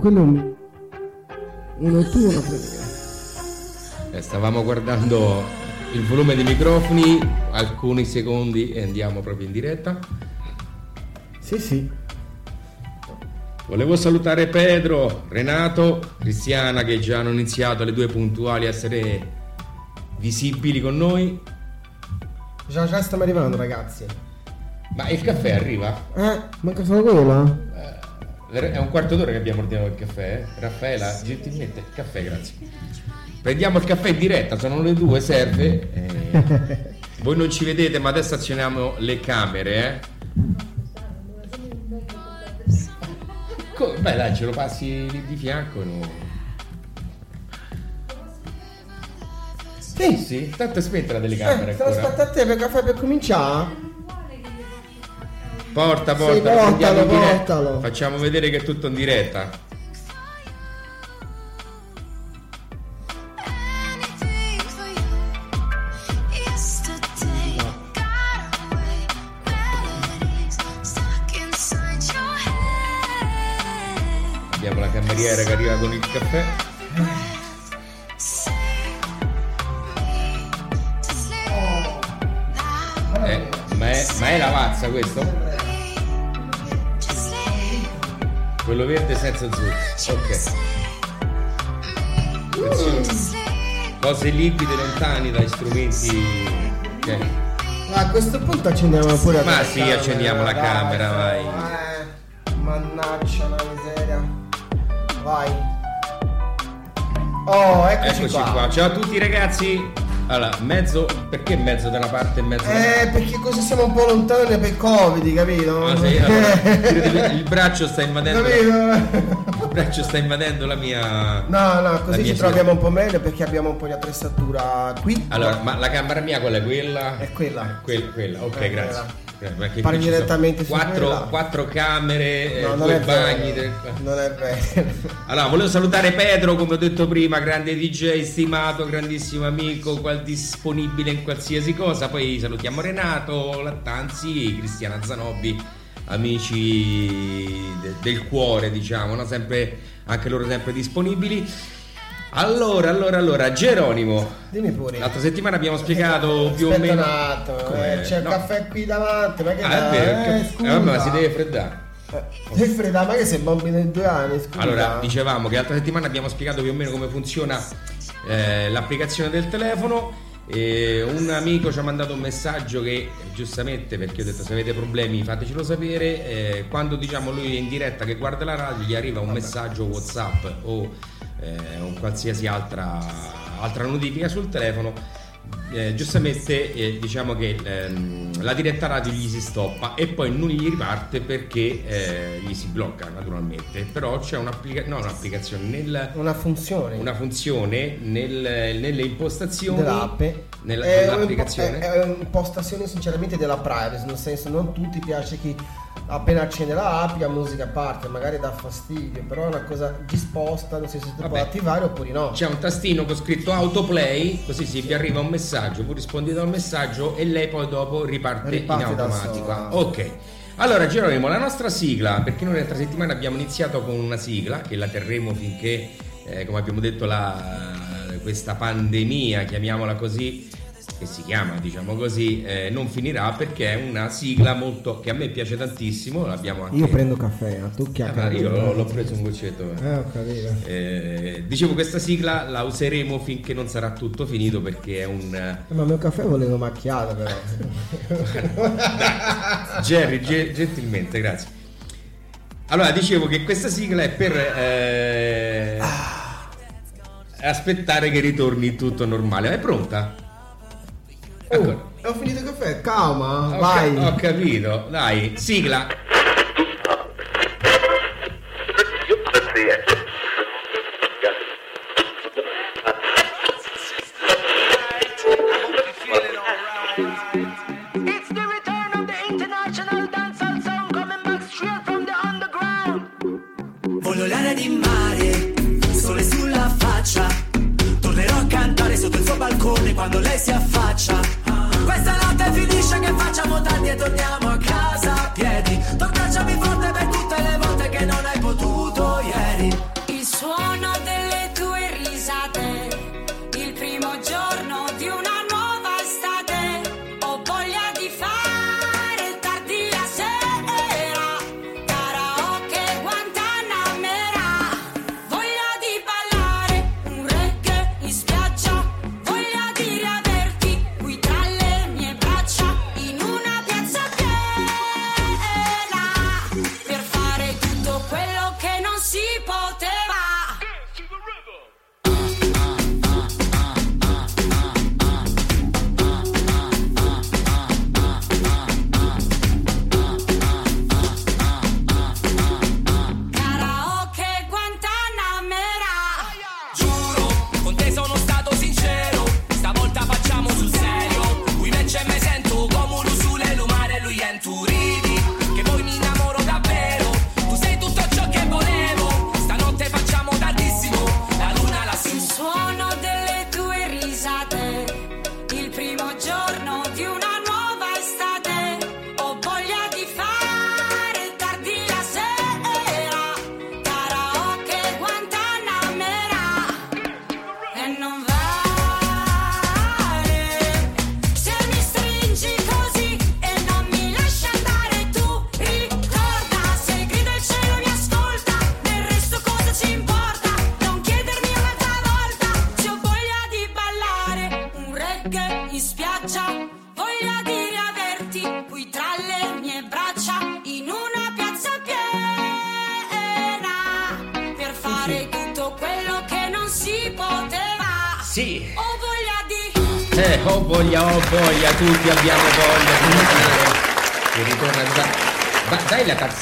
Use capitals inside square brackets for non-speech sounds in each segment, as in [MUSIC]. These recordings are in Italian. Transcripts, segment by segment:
quello è un... Una pratica. Eh, stavamo guardando il volume dei microfoni, alcuni secondi e andiamo proprio in diretta. Sì, sì. Volevo salutare Pedro, Renato, Cristiana che già hanno iniziato alle due puntuali a essere visibili con noi. Già, già stiamo arrivando, ragazzi. Ma il caffè arriva? Eh, manca solo quella? È un quarto d'ora che abbiamo ordinato il caffè. eh? Raffaela, gentilmente, caffè, grazie. Prendiamo il caffè in diretta, sono le due, serve. [LAUGHS] Eh, voi non ci vedete, ma adesso azioniamo le camere, eh. Co- Beh, dai, ce lo passi di fianco. No? Sì, sì, tanto è spenta la telecamera Eh, ancora. aspettando a te per caffè per cominciare. Porta, porta, portalo, diretta. portalo. Facciamo vedere che è tutto in diretta. Abbiamo la cameriera che arriva con il caffè. Eh, ma, è, ma è la vazza questo? Quello verde senza zucchero. Ok. Cose liquide lontani dai strumenti. Ok. A questo punto accendiamo pure Ma la sì, accendiamo la dai, camera, vai. Eh, mannaggia la miseria. Vai. Oh, eccoci, Eccoci qua. Ciao a tutti ragazzi. Allora, mezzo. Perché mezzo da una parte e mezzo da Eh, perché così siamo un po' lontani per Covid, capito? Ah, sì, allora, [LAUGHS] il, il braccio sta invadendo. capito? [LAUGHS] Braccio sta invadendo la mia. No, no, così ci troviamo un po' meglio perché abbiamo un po' di attrezzatura qui. Allora, ma la camera mia qual è quella? È quella. Quel- quella, ok, Eh, grazie. quella. Eh, Parli direttamente quattro, quattro camere, eh, No, non due è bagni. vero. Non è vero. [LAUGHS] Allora, volevo salutare Pedro, come ho detto prima, grande DJ, stimato, grandissimo amico, qual- disponibile in qualsiasi cosa. Poi salutiamo Renato Lattanzi, Cristiana Zanobbi, amici de- del cuore, diciamo, no? sempre, anche loro sempre disponibili. Allora, allora, allora, Geronimo, Dimmi pure. l'altra settimana abbiamo spiegato più o meno... un attimo, eh, c'è No. il caffè qui davanti, ma che Ah, è vero, eh, scusa. eh, vabbè, ma si deve freddare. Eh, freddare, ma che sei bambino di due anni, scusa. Allora, dicevamo che l'altra settimana abbiamo spiegato più o meno come funziona eh, l'applicazione del telefono. E un amico ci ha mandato un messaggio che giustamente perché ho detto se avete problemi fatecelo sapere eh, quando diciamo lui è in diretta che guarda la radio gli arriva un messaggio whatsapp o eh, un qualsiasi altra, altra notifica sul telefono eh, giustamente eh, diciamo che ehm, la diretta radio gli si stoppa e poi non gli riparte perché eh, gli si blocca naturalmente però c'è un'applica- no, un'applicazione nel, Una funzione una funzione nel- nelle impostazioni dell'app. nella, è, nell'applicazione? è, un'impostazione sinceramente della privacy, nel senso non tutti piace chi appena accende la app la musica parte, magari dà fastidio, però è una cosa disposta, nel senso se Vabbè. puoi attivare oppure no. C'è un tastino con scritto autoplay, così sì, vi arriva un messaggio, voi rispondete al messaggio e lei poi dopo riparte, Riparte in da automatico. sola. Ok. Allora Geronimo, la nostra sigla, perché noi l'altra settimana abbiamo iniziato con una sigla che la terremo finché, eh, come abbiamo detto, la- questa pandemia, chiamiamola così, che si chiama diciamo così, eh, non finirà perché è una sigla molto che a me piace tantissimo, l'abbiamo anche... Io prendo caffè, a tu Ah, io l'ho, l'ho preso un goccetto. Capito. Eh, dicevo questa sigla la useremo finché non sarà tutto finito perché è un Eh, Ma il mio caffè volevo macchiato però. [LAUGHS] Jerry ge- gentilmente grazie allora dicevo che questa sigla è per eh, aspettare che ritorni tutto normale è pronta? Ancora. Oh, ho finito il caffè, calma, Ho vai. ca- ho capito dai sigla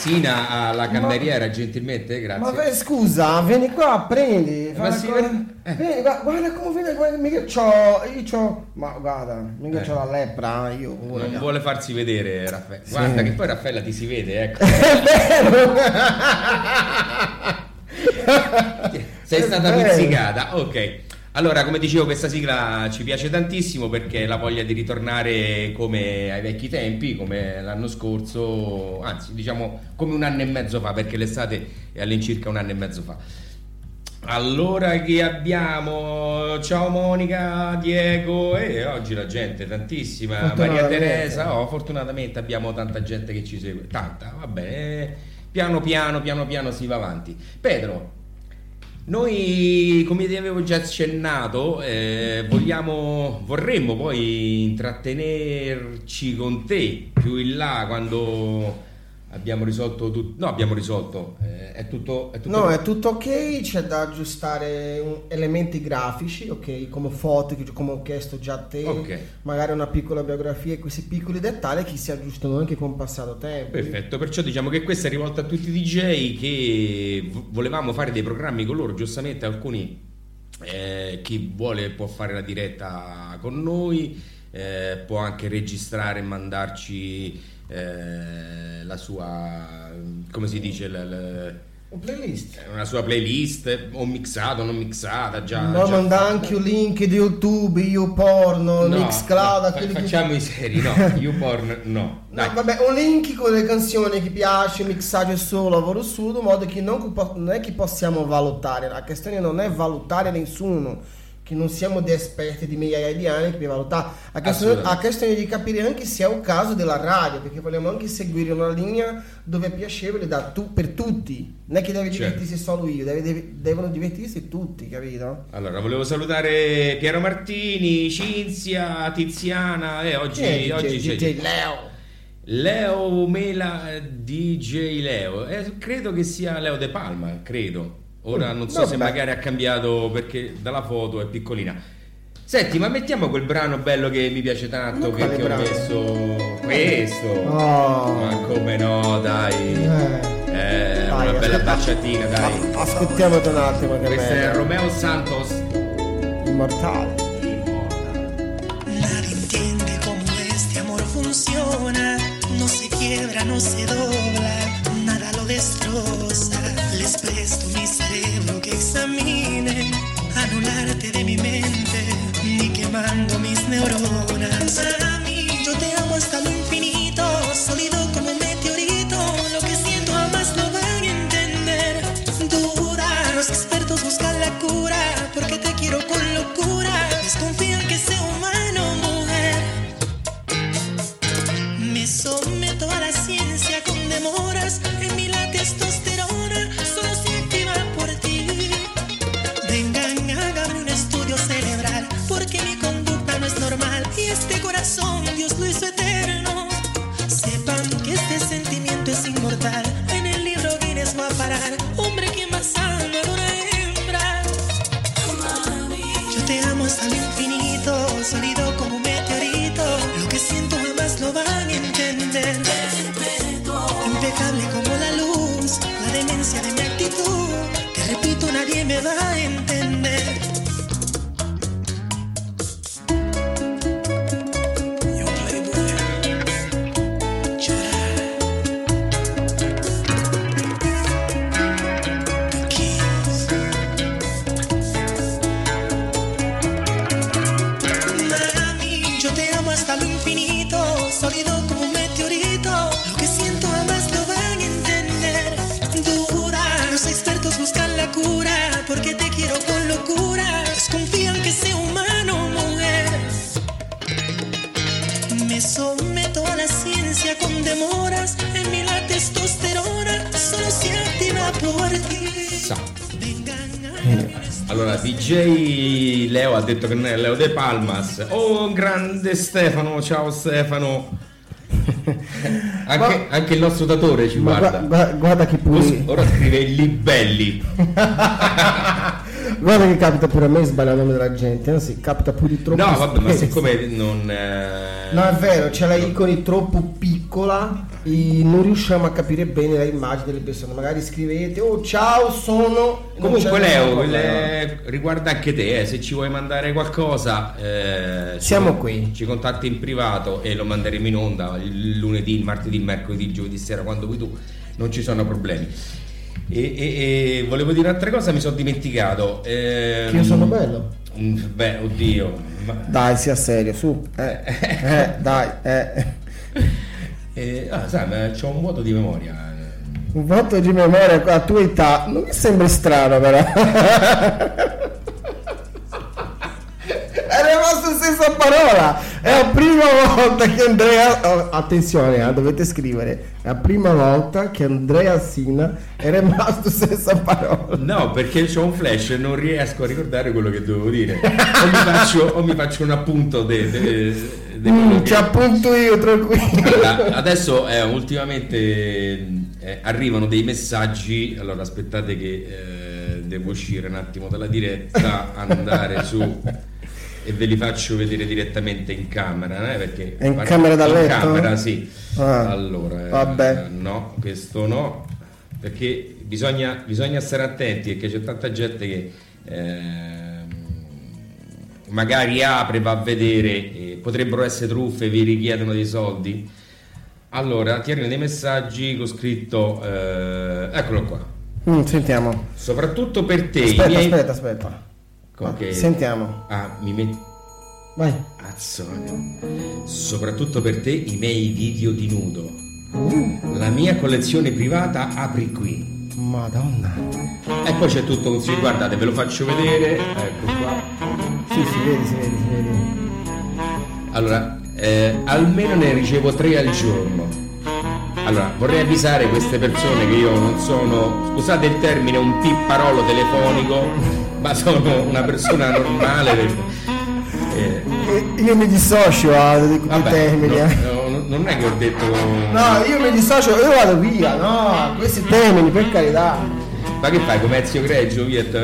tazzina alla cameriera gentilmente, grazie. Ma beh, scusa, vieni qua, prendi. Ma sì, cosa- eh. Vieni, guarda, guarda come viene, guarda, mica c'ho, io c'ho, ma guarda, mica Eh. c'ho la lepra, io. non vuole farsi vedere Raffaella. Guarda che poi Raffaella ti si vede, [LAUGHS] ecco. È vero! [LAUGHS] Sei È stata vero. pizzicata, ok. Allora, come dicevo, questa sigla ci piace tantissimo perché la voglia di ritornare come ai vecchi tempi, come l'anno scorso, anzi, diciamo come un anno e mezzo fa, perché l'estate è all'incirca un anno e mezzo fa. Allora che abbiamo ciao Monica, Diego e oggi la gente tantissima, Maria. Teresa, oh, fortunatamente abbiamo tanta gente che ci segue, tanta, va bene, piano piano piano piano si va avanti. Pedro, noi, come ti avevo già accennato, eh, vogliamo, vorremmo poi intrattenerci con te più in là quando abbiamo risolto tutto. No, abbiamo risolto, eh, è tutto. È tutto No, è tutto ok, c'è da aggiustare un- elementi grafici, ok, come foto, che- come ho chiesto già a te, Ok. magari una piccola biografia e questi piccoli dettagli che si aggiustano anche con passato tempo. Perfetto, perciò diciamo che questa è rivolta a tutti i DJ che volevamo fare dei programmi con loro, giustamente alcuni Eh, chi vuole può fare la diretta con noi, eh, può anche registrare e mandarci eh, la sua, come si dice, la- la- Un playlist. una sua playlist o mixata o non mixata. Già, No, già manda fatta. anche un link di YouTube, YouPorno, No, Mixcloud, no, che- facciamo i seri, no, [LAUGHS] YouPorn no. Dai. No, vabbè, un link con le canzoni che piace, mixaggio solo, lavoro su, in modo che non, non è che possiamo valutare, la questione non è valutare nessuno, che non siamo di esperti di migliaia di anni per valutare, la questione, la questione di capire anche se è un caso della radio, perché vogliamo anche seguire una linea dove è piacevole da tu- per tutti, non è che deve Certo. divertirsi solo io, deve- deve- devono divertirsi tutti, capito? Allora, volevo salutare Piero Martini, Cinzia, Tiziana, eh, oggi, Chi è oggi DJ, c'è DJ Leo? Leo Mela DJ Leo, Eh, credo che sia Leo De Palma, credo. Ora non so se Vabbè. magari ha cambiato perché dalla foto è piccolina. Senti, ma mettiamo quel brano bello che mi piace tanto quale perché ho messo questo. Oh. Ma come no, dai. Eh. Eh, Dai, una bella baciatina, dai. Ascoltiamoti un attimo che Questo è. Romeo Santos. Immortale. Nadie entiende cómo este amor funciona. No se quiebra, no se dobla. Les mi cerebro que examinen, anularte de mi mente, ni quemando mis neuronas. Detto che non è Leo De Palmas. Oh, grande Stefano, ciao Stefano. Anche, anche il nostro datore ci Ma guarda. gua- gua- guarda che pure. Ora scrive libelli. [LAUGHS] Guarda che capita pure a me sbagliare il nome della gente, anzi capita pure troppo. No, vabbè, ma siccome non. eh, No, è vero, c'è la iconi troppo piccola non riusciamo a capire bene l'immagine delle persone. Magari scrivete, oh ciao, sono... Comunque, Leo, le- riguarda anche te, eh, se ci vuoi mandare qualcosa, eh, ci Siamo con- qui. Ci contatti in privato e lo manderemo in onda il lunedì, il martedì, il mercoledì, il giovedì sera, quando vuoi tu, non ci sono problemi. E, e- e volevo dire un'altra cosa, mi sono dimenticato. ehm, Che io sono bello. mm, Beh, oddio. Dai, sia serio, su. Eh, [LAUGHS] eh, dai, eh. Eh, ah, sai, ma c'ho un vuoto di memoria. Un voto di memoria a tua età non mi sembra strano, però. [LAUGHS] È rimasto senza parola. È la prima volta che Andrea. oh, attenzione, eh, dovete scrivere. È la prima volta che Andrea Sina è rimasto senza parola. No, perché c'ho un flash e non riesco a ricordare quello che dovevo dire. O mi faccio, o mi faccio un appunto de, de- Mm, ci appunto io, tranquillo. Allora, adesso eh, ultimamente eh, arrivano dei messaggi. Allora, aspettate che eh, devo uscire un attimo dalla diretta, andare su e ve li faccio vedere direttamente in camera. Eh, perché in camera da in letto? camera, sì. Ah, allora, eh, vabbè. no, questo no, perché bisogna, bisogna stare attenti perché c'è tanta gente che. Magari apre, va a vedere, eh, potrebbero essere truffe, vi richiedono dei soldi. Allora, ti arrivano dei messaggi con scritto, eh, eccolo qua, Mm, sentiamo. soprattutto per te. Aspetta, miei- aspetta, aspetta. Che- Sentiamo. Ah, mi metti... Vai. Cazzo, soprattutto per te i miei video di nudo. Uh. La mia collezione privata apri qui. Madonna. E poi c'è tutto un sì, guardate, ve lo faccio vedere. Ecco qua. Sì, si vede, si vede, si vede. Allora, eh, almeno ne ricevo tre al giorno. Allora, vorrei avvisare queste persone che io non sono, scusate il termine, un pipparolo telefonico, ma sono una persona normale. [LAUGHS] Eh, E- Io mi dissocio a vabbè, termini. no, eh. no, non è che ho detto... No, io mi dissocio, io vado via, no, questi termini, per carità. Ma che fai, commercio greggio, Viet?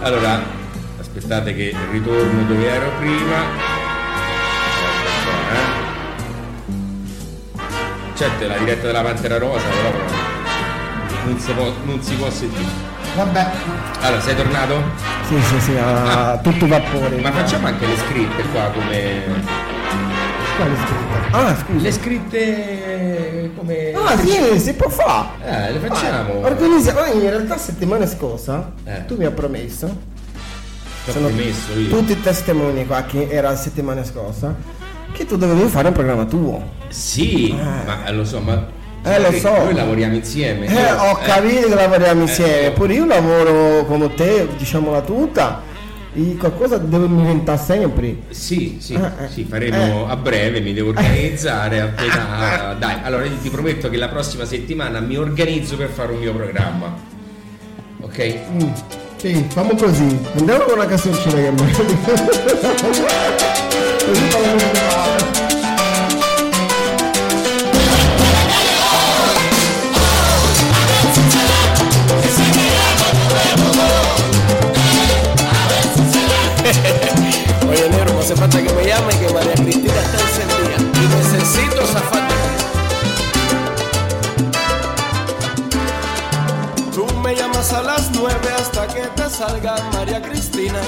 Allora, aspettate che ritorno dove ero prima. Eh. Certo, la diretta della Pantera Rosa, però non si può, non si può sentire. Vabbè. Allora, sei tornato? Sì, sì, sì, a Ah. tutto vapore. Ma facciamo anche le scritte qua come... Quale scritta? Ah, scusa. Le scritte come... Ah, sì, si può fare. Eh, le facciamo. Organizziamo, in realtà settimana scorsa Eh. tu mi hai promesso, T'ho sono promesso io. tutti i testimoni qua che era la settimana scorsa, che tu dovevi fare un programma tuo. Sì, ma eh, lo so, ma... Eh, lo noi- so. Noi lavoriamo insieme. Eh, Io- ho eh, capito che lavoriamo insieme, eh, pure io lavoro come te, diciamola tutta, e qualcosa devo inventare sempre. Sì, sì, Eh, eh. sì, faremo Eh. a breve, mi devo organizzare appena... [LAUGHS] Dai, allora io ti prometto che la prossima settimana mi organizzo per fare un mio programma. Ok? Mm, sì, facciamo così, andiamo con una canzoncina che è. [LAUGHS] Così. Hace falta que me llame que María Cristina está encendida y necesito zafar. Tú me llamas a las nueve hasta que te salga María Cristina.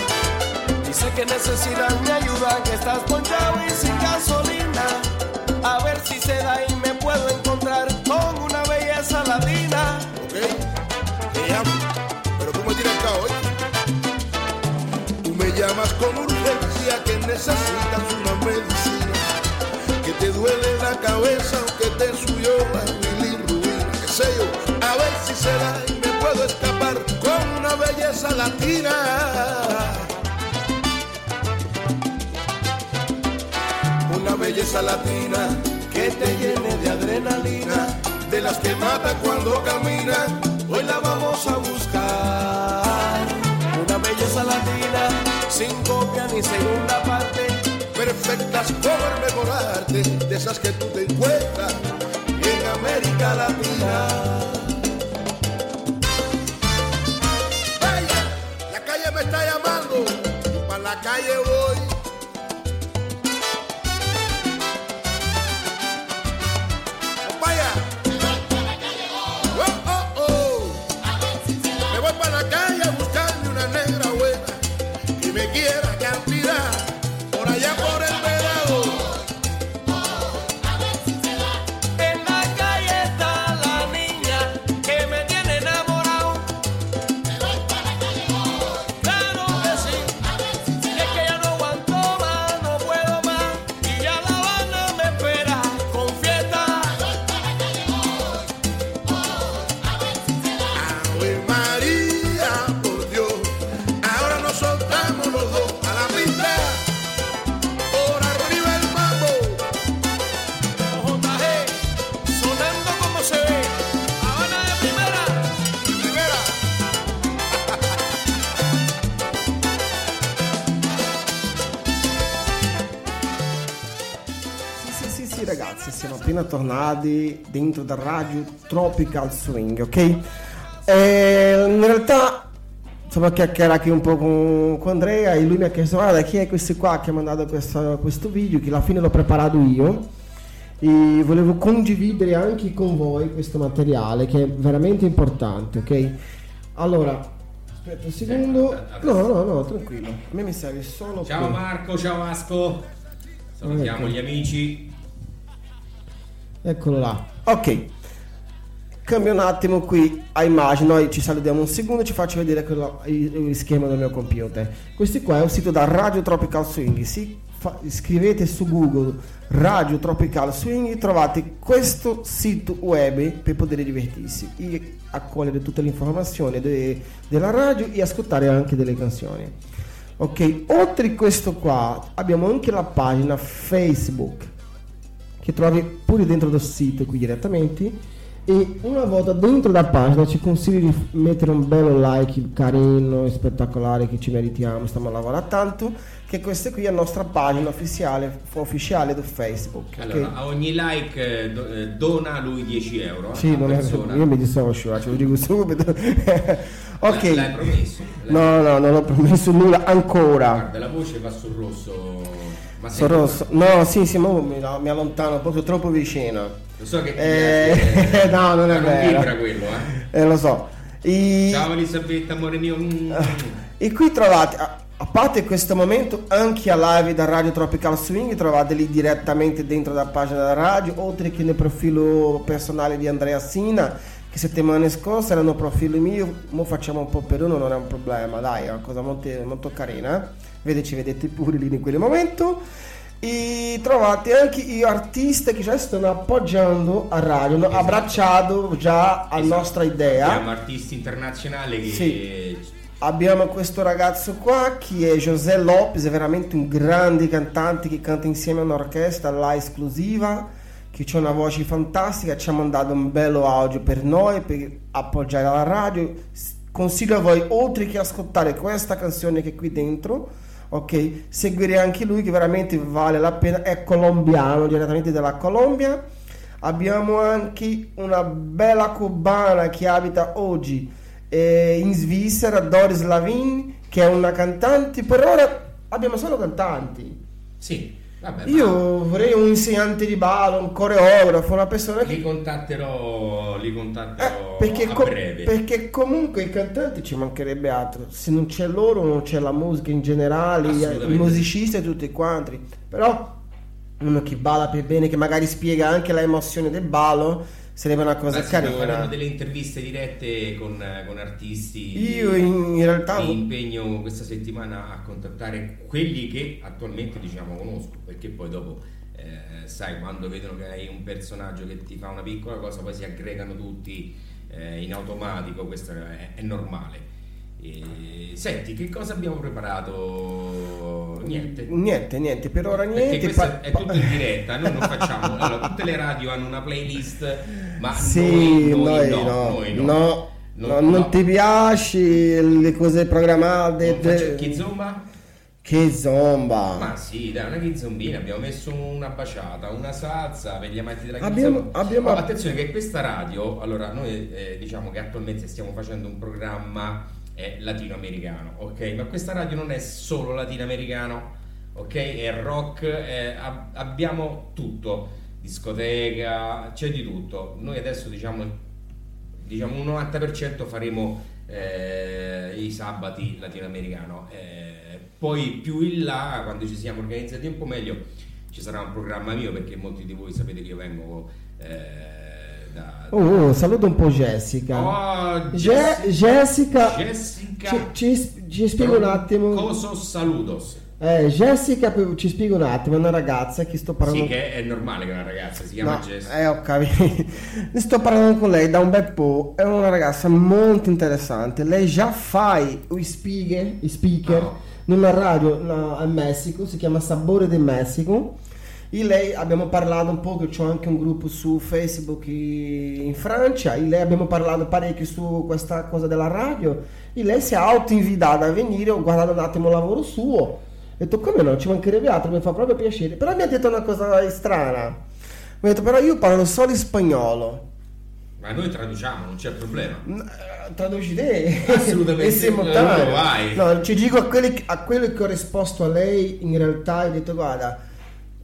Dice que necesitas mi ayuda, que estás ponchado y sin gasolina. A ver si se da necesitas una medicina. Que te duele la cabeza o que te subió la bilirrubina. Que sé yo, a ver si se da y me puedo escapar con una belleza latina. Una belleza latina que te llene de adrenalina, de las que mata cuando camina. Hoy la vamos a buscar. Una belleza latina sin copia ni segunda parte. perfectas como el mejor arte, de esas que tú te encuentras en América Latina. Vaya, la calle me está llamando, para la calle voy. Tornati dentro da Radio Tropical Swing, ok? E in realtà, insomma, chiacchierare anche un po' con, con Andrea e lui mi ha chiesto, guarda, chi è questo qua che ha mandato questo, questo video, che alla fine l'ho preparato io e volevo condividere anche con voi questo materiale che è veramente importante, ok? Allora, Aspetta un secondo. Eh, No, no, no, tranquillo. A me mi serve solo Ciao qui. Marco, ciao Vasco. Salutiamo Ecco. gli amici. Eccolo là. Ok. Cambio un attimo qui a immagine, noi ci salutiamo un secondo e ci faccio vedere quello- il, il schema del mio computer. Questo qua è un sito da Radio Tropical Swing. Si fa- scrivete su Google Radio Tropical Swing, trovate questo sito web per poter divertirsi e accogliere tutte le informazioni de- della radio e ascoltare anche delle canzoni. Ok, oltre a questo qua abbiamo anche la pagina Facebook che trovi pure dentro del sito qui direttamente e una volta dentro la pagina ci consiglio di mettere un bello like carino e spettacolare che ci meritiamo stiamo lavorando tanto che questa qui è la nostra pagina ufficiale ufficiale di Facebook ok? Allora, a ogni like eh, eh, dona a lui 10 euro. eh, sì, a non è, persona. io mi dissocio, eh, ce lo dico subito. [LAUGHS] ok. L'hai- L'hai promesso? L'hai- No, no, non ho promesso nulla ancora. Guarda, la voce va sul rosso. Ma Sono rosso. No, sì, sì, mo mi, mi allontano proprio troppo vicino. Lo so che Eh, piace, [LAUGHS] no, non è ma vero. vibra quello, eh. Eh, lo so. I- Ciao Elisabetta, amore mio. Mm. E qui trovate, a, a parte questo momento, anche a live da Radio Tropical Swing, trovate lì direttamente dentro la pagina della radio, oltre che nel profilo personale di Andrea Sina, che settimane scorse era nel profilo mio, mo facciamo un po' per uno, non è un problema, dai, è una cosa molto, molto carina, eh? Vede, ci vedete pure lì in quel momento. E trovate anche gli artisti che già stanno appoggiando a radio, hanno Esatto. abbracciato già la Esatto. nostra idea. Abbiamo artisti internazionali che Sì. Abbiamo questo ragazzo qua che è José Lopez, è veramente un grande cantante che canta insieme a un'orchestra là esclusiva, che ha una voce fantastica, ci ha mandato un bello audio per noi, per appoggiare la radio. Consiglio a voi, oltre che ascoltare questa canzone che è qui dentro, ok, seguire anche lui che veramente vale la pena, è colombiano, direttamente dalla Colombia. Abbiamo anche una bella cubana che abita oggi eh, in Svizzera, Doris Lavin, che è una cantante. Per ora abbiamo solo cantanti. Sì, vabbè. Io vorrei un insegnante di ballo, un coreografo, una persona che... li contatterò, li Eh, contatterò perché, a co- breve. perché comunque i cantanti ci mancherebbe altro. Se non c'è loro, non c'è la musica in generale, i musicisti e tutti quanti. Però uno che balla per bene, che magari spiega anche la emozione del ballo, sarebbe una cosa Anzi, carina. faremo delle interviste dirette con, con artisti. Io in, in realtà... Mi impegno questa settimana a contattare quelli che attualmente diciamo conosco, perché poi dopo eh, sai quando vedono che hai un personaggio che ti fa una piccola cosa, poi si aggregano tutti eh, in automatico, questo è, è normale. E, senti, che cosa abbiamo preparato? Niente. Niente, niente, per ora niente. pa- è tutto in diretta, noi non [LAUGHS] facciamo. Allora, tutte le radio hanno una playlist, ma Sì, noi, noi noi, no, no, noi no, no. no, No, non no. ti piace le cose programmate? Faccio- Kizomba? Che zomba! Ma sì, dai, una chizombina, abbiamo messo una baciata, una salsa per gli amanti della Abbiamo- abbiamo- Oh, attenzione che questa radio, allora noi eh, diciamo che attualmente stiamo facendo un programma eh, latinoamericano, ok? Ma questa radio non è solo latinoamericano, ok? È rock, eh, ab- abbiamo tutto, discoteca, c'è di tutto. Noi adesso diciamo, diciamo un 90% faremo eh, i sabati latinoamericano. Eh, poi più in là, quando ci siamo organizzati un po' meglio, ci sarà un programma mio perché molti di voi sapete che io vengo eh, da... Oh, oh, saluta un po' Jessica. Oh, Je- Jess- Jessica, Jessica ci, ci- ci spiego un attimo. Coso saludos. Eh, Jessica, ci spiego un attimo, è una ragazza che sto parlando. Sì, che è normale che una ragazza si chiama No, Jessica. eh, ho capito. [LAUGHS] Sto parlando con lei da un bel po'. È una ragazza molto interessante. Lei già fa i speaker, i speaker Oh. in una radio no, al Messico, si chiama Sapore del Messico. E lei abbiamo parlato un po', che c'ho anche un gruppo su Facebook in Francia, e lei abbiamo parlato parecchio su questa cosa della radio, e lei si è auto-invitata a venire, ho guardato un attimo il lavoro suo, ho detto come no, ci mancherebbe altro, mi fa proprio piacere, però mi ha detto una cosa strana, mi ha detto però io parlo solo spagnolo, Ma noi traduciamo, non c'è problema. Eh, Traduci te Assolutamente, [LAUGHS] E simultaneo. no, vai. no ci dico a quello che ho risposto a lei in realtà ho detto guarda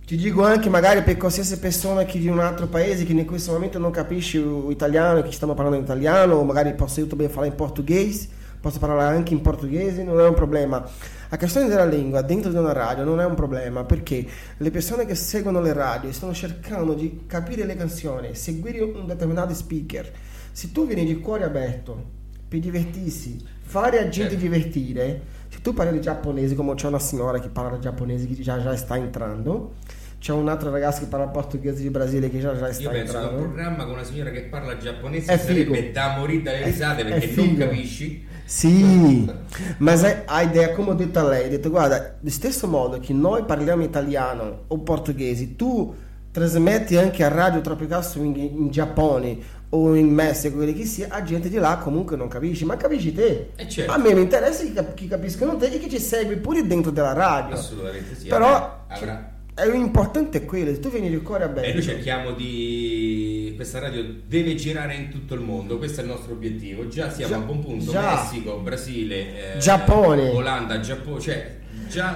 ti dico anche magari per qualsiasi persona che di un altro paese che in questo momento non capisce l'italiano che stiamo parlando in italiano magari posso io também falar in portoghese posso parlare anche in portoghese, non è un problema. La questione della lingua dentro di una radio non è un problema perché le persone che seguono le radio stanno cercando di capire le canzoni, seguire un determinato speaker. Se tu vieni di cuore aperto per divertirsi, fare a gente Certo. divertire, se tu parli giapponese come c'è una signora che parla giapponese che già, già sta entrando, c'è un'altra ragazza che parla portoghese di Brasile che già, già Io sta penso che un entrando. programma con una signora che parla giapponese È sarebbe figo. da morire dalle risate perché non capisci. Sì, ma sai, a idea, come ho detto a lei, ho detto guarda, allo stesso modo che noi parliamo italiano o portoghese, tu trasmetti anche a Radio Tropicasso in, in Giappone o in Messico, quelli che sia, a gente di là comunque non capisci, ma capisci te. Eh, certo. A me mi interessa che, cap- che capiscono te e che ci segui pure dentro della radio. Assolutamente sì. Però avrà- è l'importante è quello, se tu vieni di cuore a E noi bello. cerchiamo di. Questa radio deve girare in tutto il mondo, questo è il nostro obiettivo. Già siamo Già- a buon punto. già. Messico, Brasile, eh, Giappone. Olanda, Giappone, cioè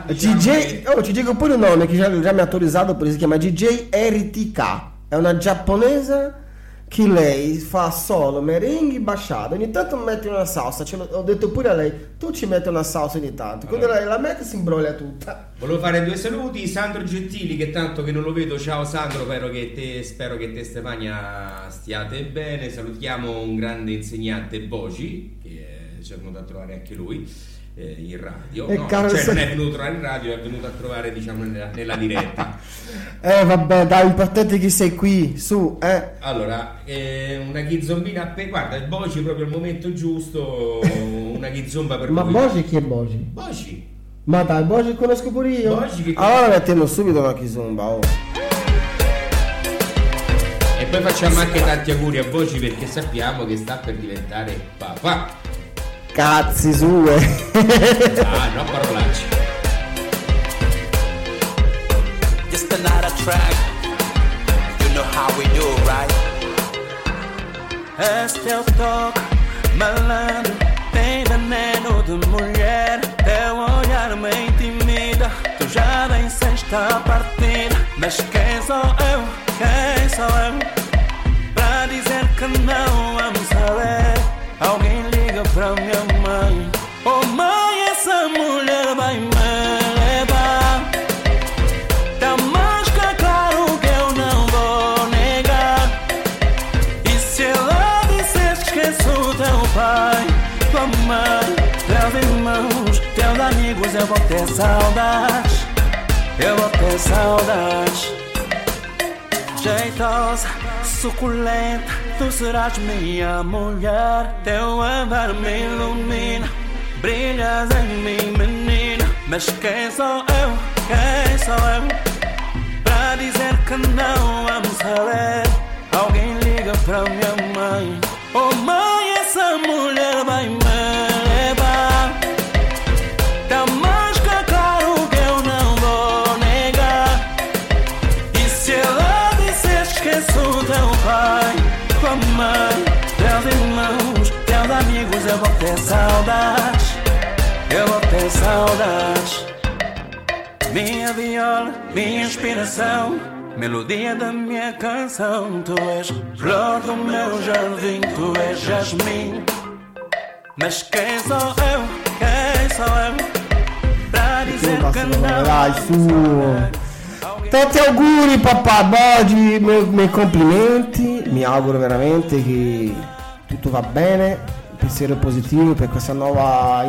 diciamo GJ, che- oh, ti dico pure il nome che già, già mi ha autorizzato, perché si chiama GJ RTK. È una giapponese che lei fa solo merengue basciato. Ogni tanto mette una salsa. ce l'ho- ho detto pure a lei, tu ci metti una salsa ogni tanto. Quando Allora. lei la mette si imbroglia tutta. Volevo fare due saluti, Sandro Gentili che tanto che non lo vedo, ciao Sandro, spero che te, spero che te Stefania stiate bene, salutiamo un grande insegnante Boci che ci è venuto a trovare anche lui eh, in radio, E no, caro cioè se- non è venuto a trovare in radio, è venuto a trovare diciamo nella, nella diretta. [LAUGHS] Eh vabbè, dai, l'importante che sei qui, su, eh. Allora, eh, una ghizombina appena, guarda il Boci proprio al momento giusto, [LAUGHS] una ghizomba per Ma voi. Bogi chi è Bogi? Boci, Ma dai, Bogi conosco pure io. Bogi che- Allora mettiamo subito una kizomba, oh. e poi facciamo anche tanti auguri a Boci perché sappiamo che sta per diventare papà. Cazzi sue. Ah, no parolacce. Just another track. You know how we do, right? Este é o toque malandro, tem veneno de mulher. Teu olhar me intimida, tu já venceste a partida. Mas quem sou eu? Quem sou eu? Pra dizer que não amo saber. Alguém liga pra minha eu vou ter saudades. Eu vou ter saudades. Jeitosa, suculenta, tu serás minha mulher. Teu andar me ilumina, brilhas em mim, menina. Mas quem sou eu? Quem sou eu? Pra dizer que não amo saber. Alguém liga pra minha mãe. Oh mãe, essa mulher vai me ter saudades. Eu vou ter saudades. Minha viola, minha inspiração, melodia da minha canção. Tu és flor do meu jardim, tu és jasmim. Mas quem sou eu? Quem sou eu? Pra dizer que não. Dai, su. Tanti auguri papà Bogi, miei, miei complimenti, mi auguro veramente che tutto va bene, pensiero positivo per questa nuova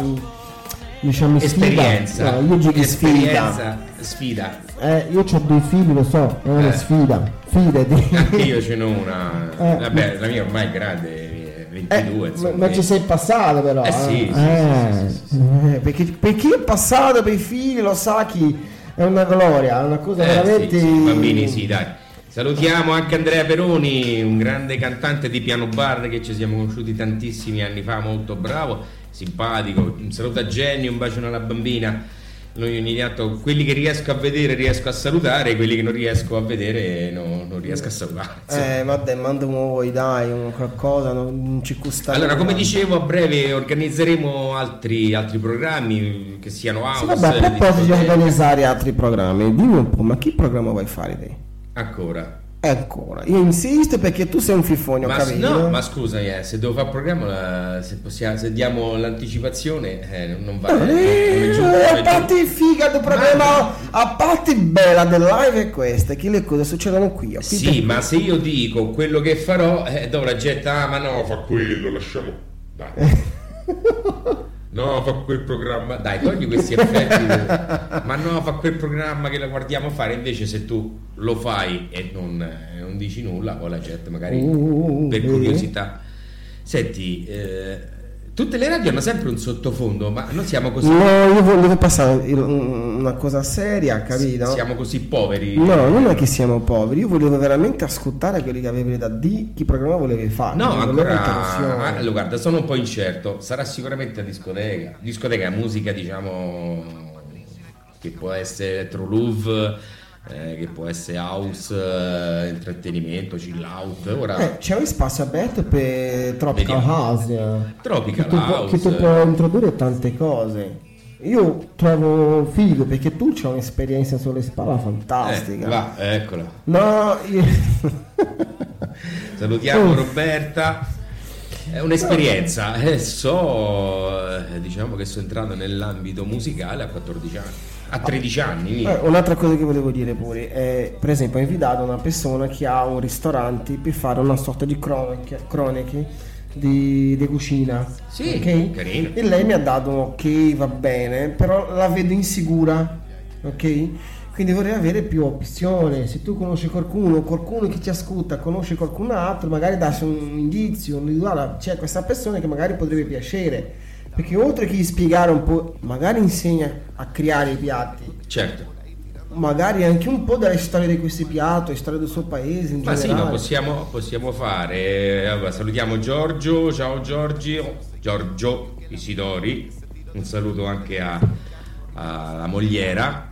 diciamo sfida. Esperienza. No, io sfida. Esperienza, sfida. Eh, io ho due figli, lo so, è una Eh. sfida. Fidati. Anche io ce n'ho una. [LAUGHS] Eh. Vabbè, la mia ormai è grande, Eh, 22. ma, insomma. ma ci sei passato però. Eh sì, sì, Eh, sì, sì, eh, perché, per chi è passato per i figli lo sa che è una gloria, è una cosa Eh, veramente... i bambini sì, dai. Salutiamo anche Andrea Peroni, un grande cantante di piano bar che ci siamo conosciuti tantissimi anni fa, molto bravo, simpatico. Un saluto a Jenny, un bacione alla bambina. Noi ogni tanto quelli che riesco a vedere riesco a salutare, quelli che non riesco a vedere no- non riesco a salutare. insomma. Eh, vabbè, manda un voi, dai, un qualcosa, non, ci costa Allora, come dicevo, a breve organizzeremo altri, altri programmi che siano Sì, house. vabbè, a proposito di organizzare altri programmi, dimmi un po', ma che programma vuoi fare te? Ancora. Ancora, io insisto perché tu sei un fifone, ho Ma, no, ma scusami, eh, se devo fare il programma, la- se, possiamo, se diamo l'anticipazione, eh, non va bene. Eh, a parte il figa del problema, a parte bella del live è questa, che le cose succedono qui. Sì, capito? ma se io dico quello che farò, eh, dopo la gente, ah, ma no, fa quello, lasciamo. Dai. [LAUGHS] No, fa quel programma. Dai, togli questi effetti. [LAUGHS] ma no, fa quel programma che la guardiamo fare. Invece, se tu lo fai e non, eh, non dici nulla, poi la gente magari Uh, per curiosità. Senti, eh, tutte le radio hanno sempre un sottofondo, ma noi siamo così, No, io volevo passare una cosa seria, capito? siamo così poveri. No, non è che siamo poveri, io volevo veramente ascoltare quelli che avevi da dire, che programma volevi fare. No, ancora. interruzioni. ah, Allora, guarda, sono un po' incerto. Sarà sicuramente a discoteca. Discoteca, musica, diciamo. Che può essere electro groove, eh, che può essere house, eh, intrattenimento, chill out. Ora, Eh, c'è un spazio aperto per Tropical Vediamo. House. eh. Tropical che tu, può- House. che tu puoi introdurre tante cose. Io trovo figo perché tu c'hai un'esperienza sulle spalle eh, fantastica. va, eccola. No, io... [LAUGHS] Salutiamo Oh. Roberta. È un'esperienza. Eh, so, eh, diciamo che sono entrato nell'ambito musicale a 14 anni. A 13 anni. Eh, un'altra cosa che volevo dire pure è, per esempio, ho invitato una persona che ha un ristorante per fare una sorta di cronache, cronache di, di cucina. Sì, ok? carino. E lei mi ha dato ok, va bene, però la vedo insicura, ok? Quindi vorrei avere più opzioni. Se tu conosci qualcuno, qualcuno che ti ascolta, conosce qualcun altro, magari darsi un indizio, un guarda, c'è questa persona che magari potrebbe piacere. Perché oltre che spiegare un po', magari insegna a creare i piatti Certo. magari anche un po' della storia di questi piatti, storia del suo paese in Ma sì, generale. ma possiamo, possiamo fare. Allora, salutiamo Giorgio, ciao Giorgio, Giorgio Isidori, un saluto anche a- alla mogliera.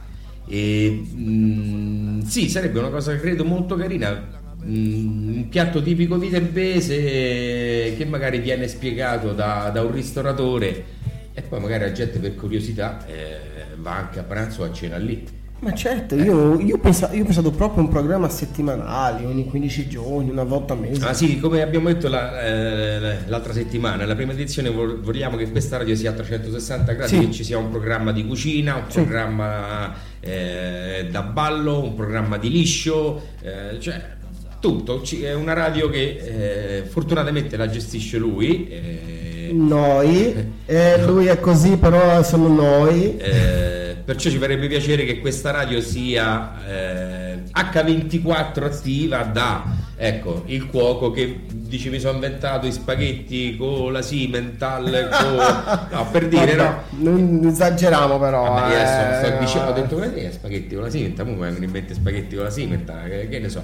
E, mm, sì, sarebbe una cosa credo molto carina. Mm, un piatto tipico viterbese che magari viene spiegato da, da un ristoratore e poi magari la gente per curiosità eh, va anche a pranzo o a cena lì. Ma certo, io, io, io ho pensato proprio a un programma settimanale, ogni 15 giorni, una volta al mese. Ah sì, come abbiamo detto la- eh, l'altra settimana, la prima edizione vogliamo che questa radio sia a 360 gradi, Sì. che ci sia un programma di cucina, un Sì. programma eh, da ballo, un programma di liscio, eh, cioè tutto. È una radio che eh, fortunatamente la gestisce lui. eh, Noi, [LAUGHS] eh, lui è così, però sono noi. eh, perciò ci farebbe piacere che questa radio sia eh, H24 attiva da ecco il cuoco che dice mi sono inventato i spaghetti con la Simental con... [LAUGHS] no per dire Vabbè, no Non esageriamo però. Vabbè, adesso eh, sto dicendo, ho no. detto dire spaghetti con la Simental comunque vengono in mente spaghetti con la Simental che, che ne so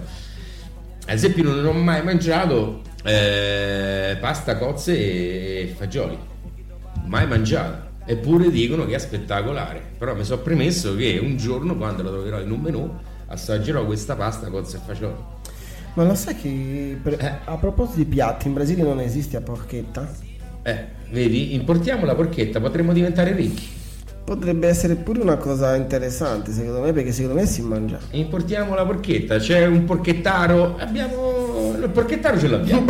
ad esempio non ho mai mangiato eh, pasta, cozze e fagioli. Mai mangiato. Eppure dicono che è spettacolare. Però mi sono premesso che un giorno quando la troverò in un menù assaggerò questa pasta cozze e fagioli. Ma lo sai che per- Eh. a proposito di piatti, in Brasile non esiste la porchetta? eh, vedi importiamo la porchetta potremmo diventare ricchi Potrebbe essere pure una cosa interessante secondo me, perché secondo me si mangia. importiamo la porchetta c'è un porchettaro abbiamo il porchettaro ce l'abbiamo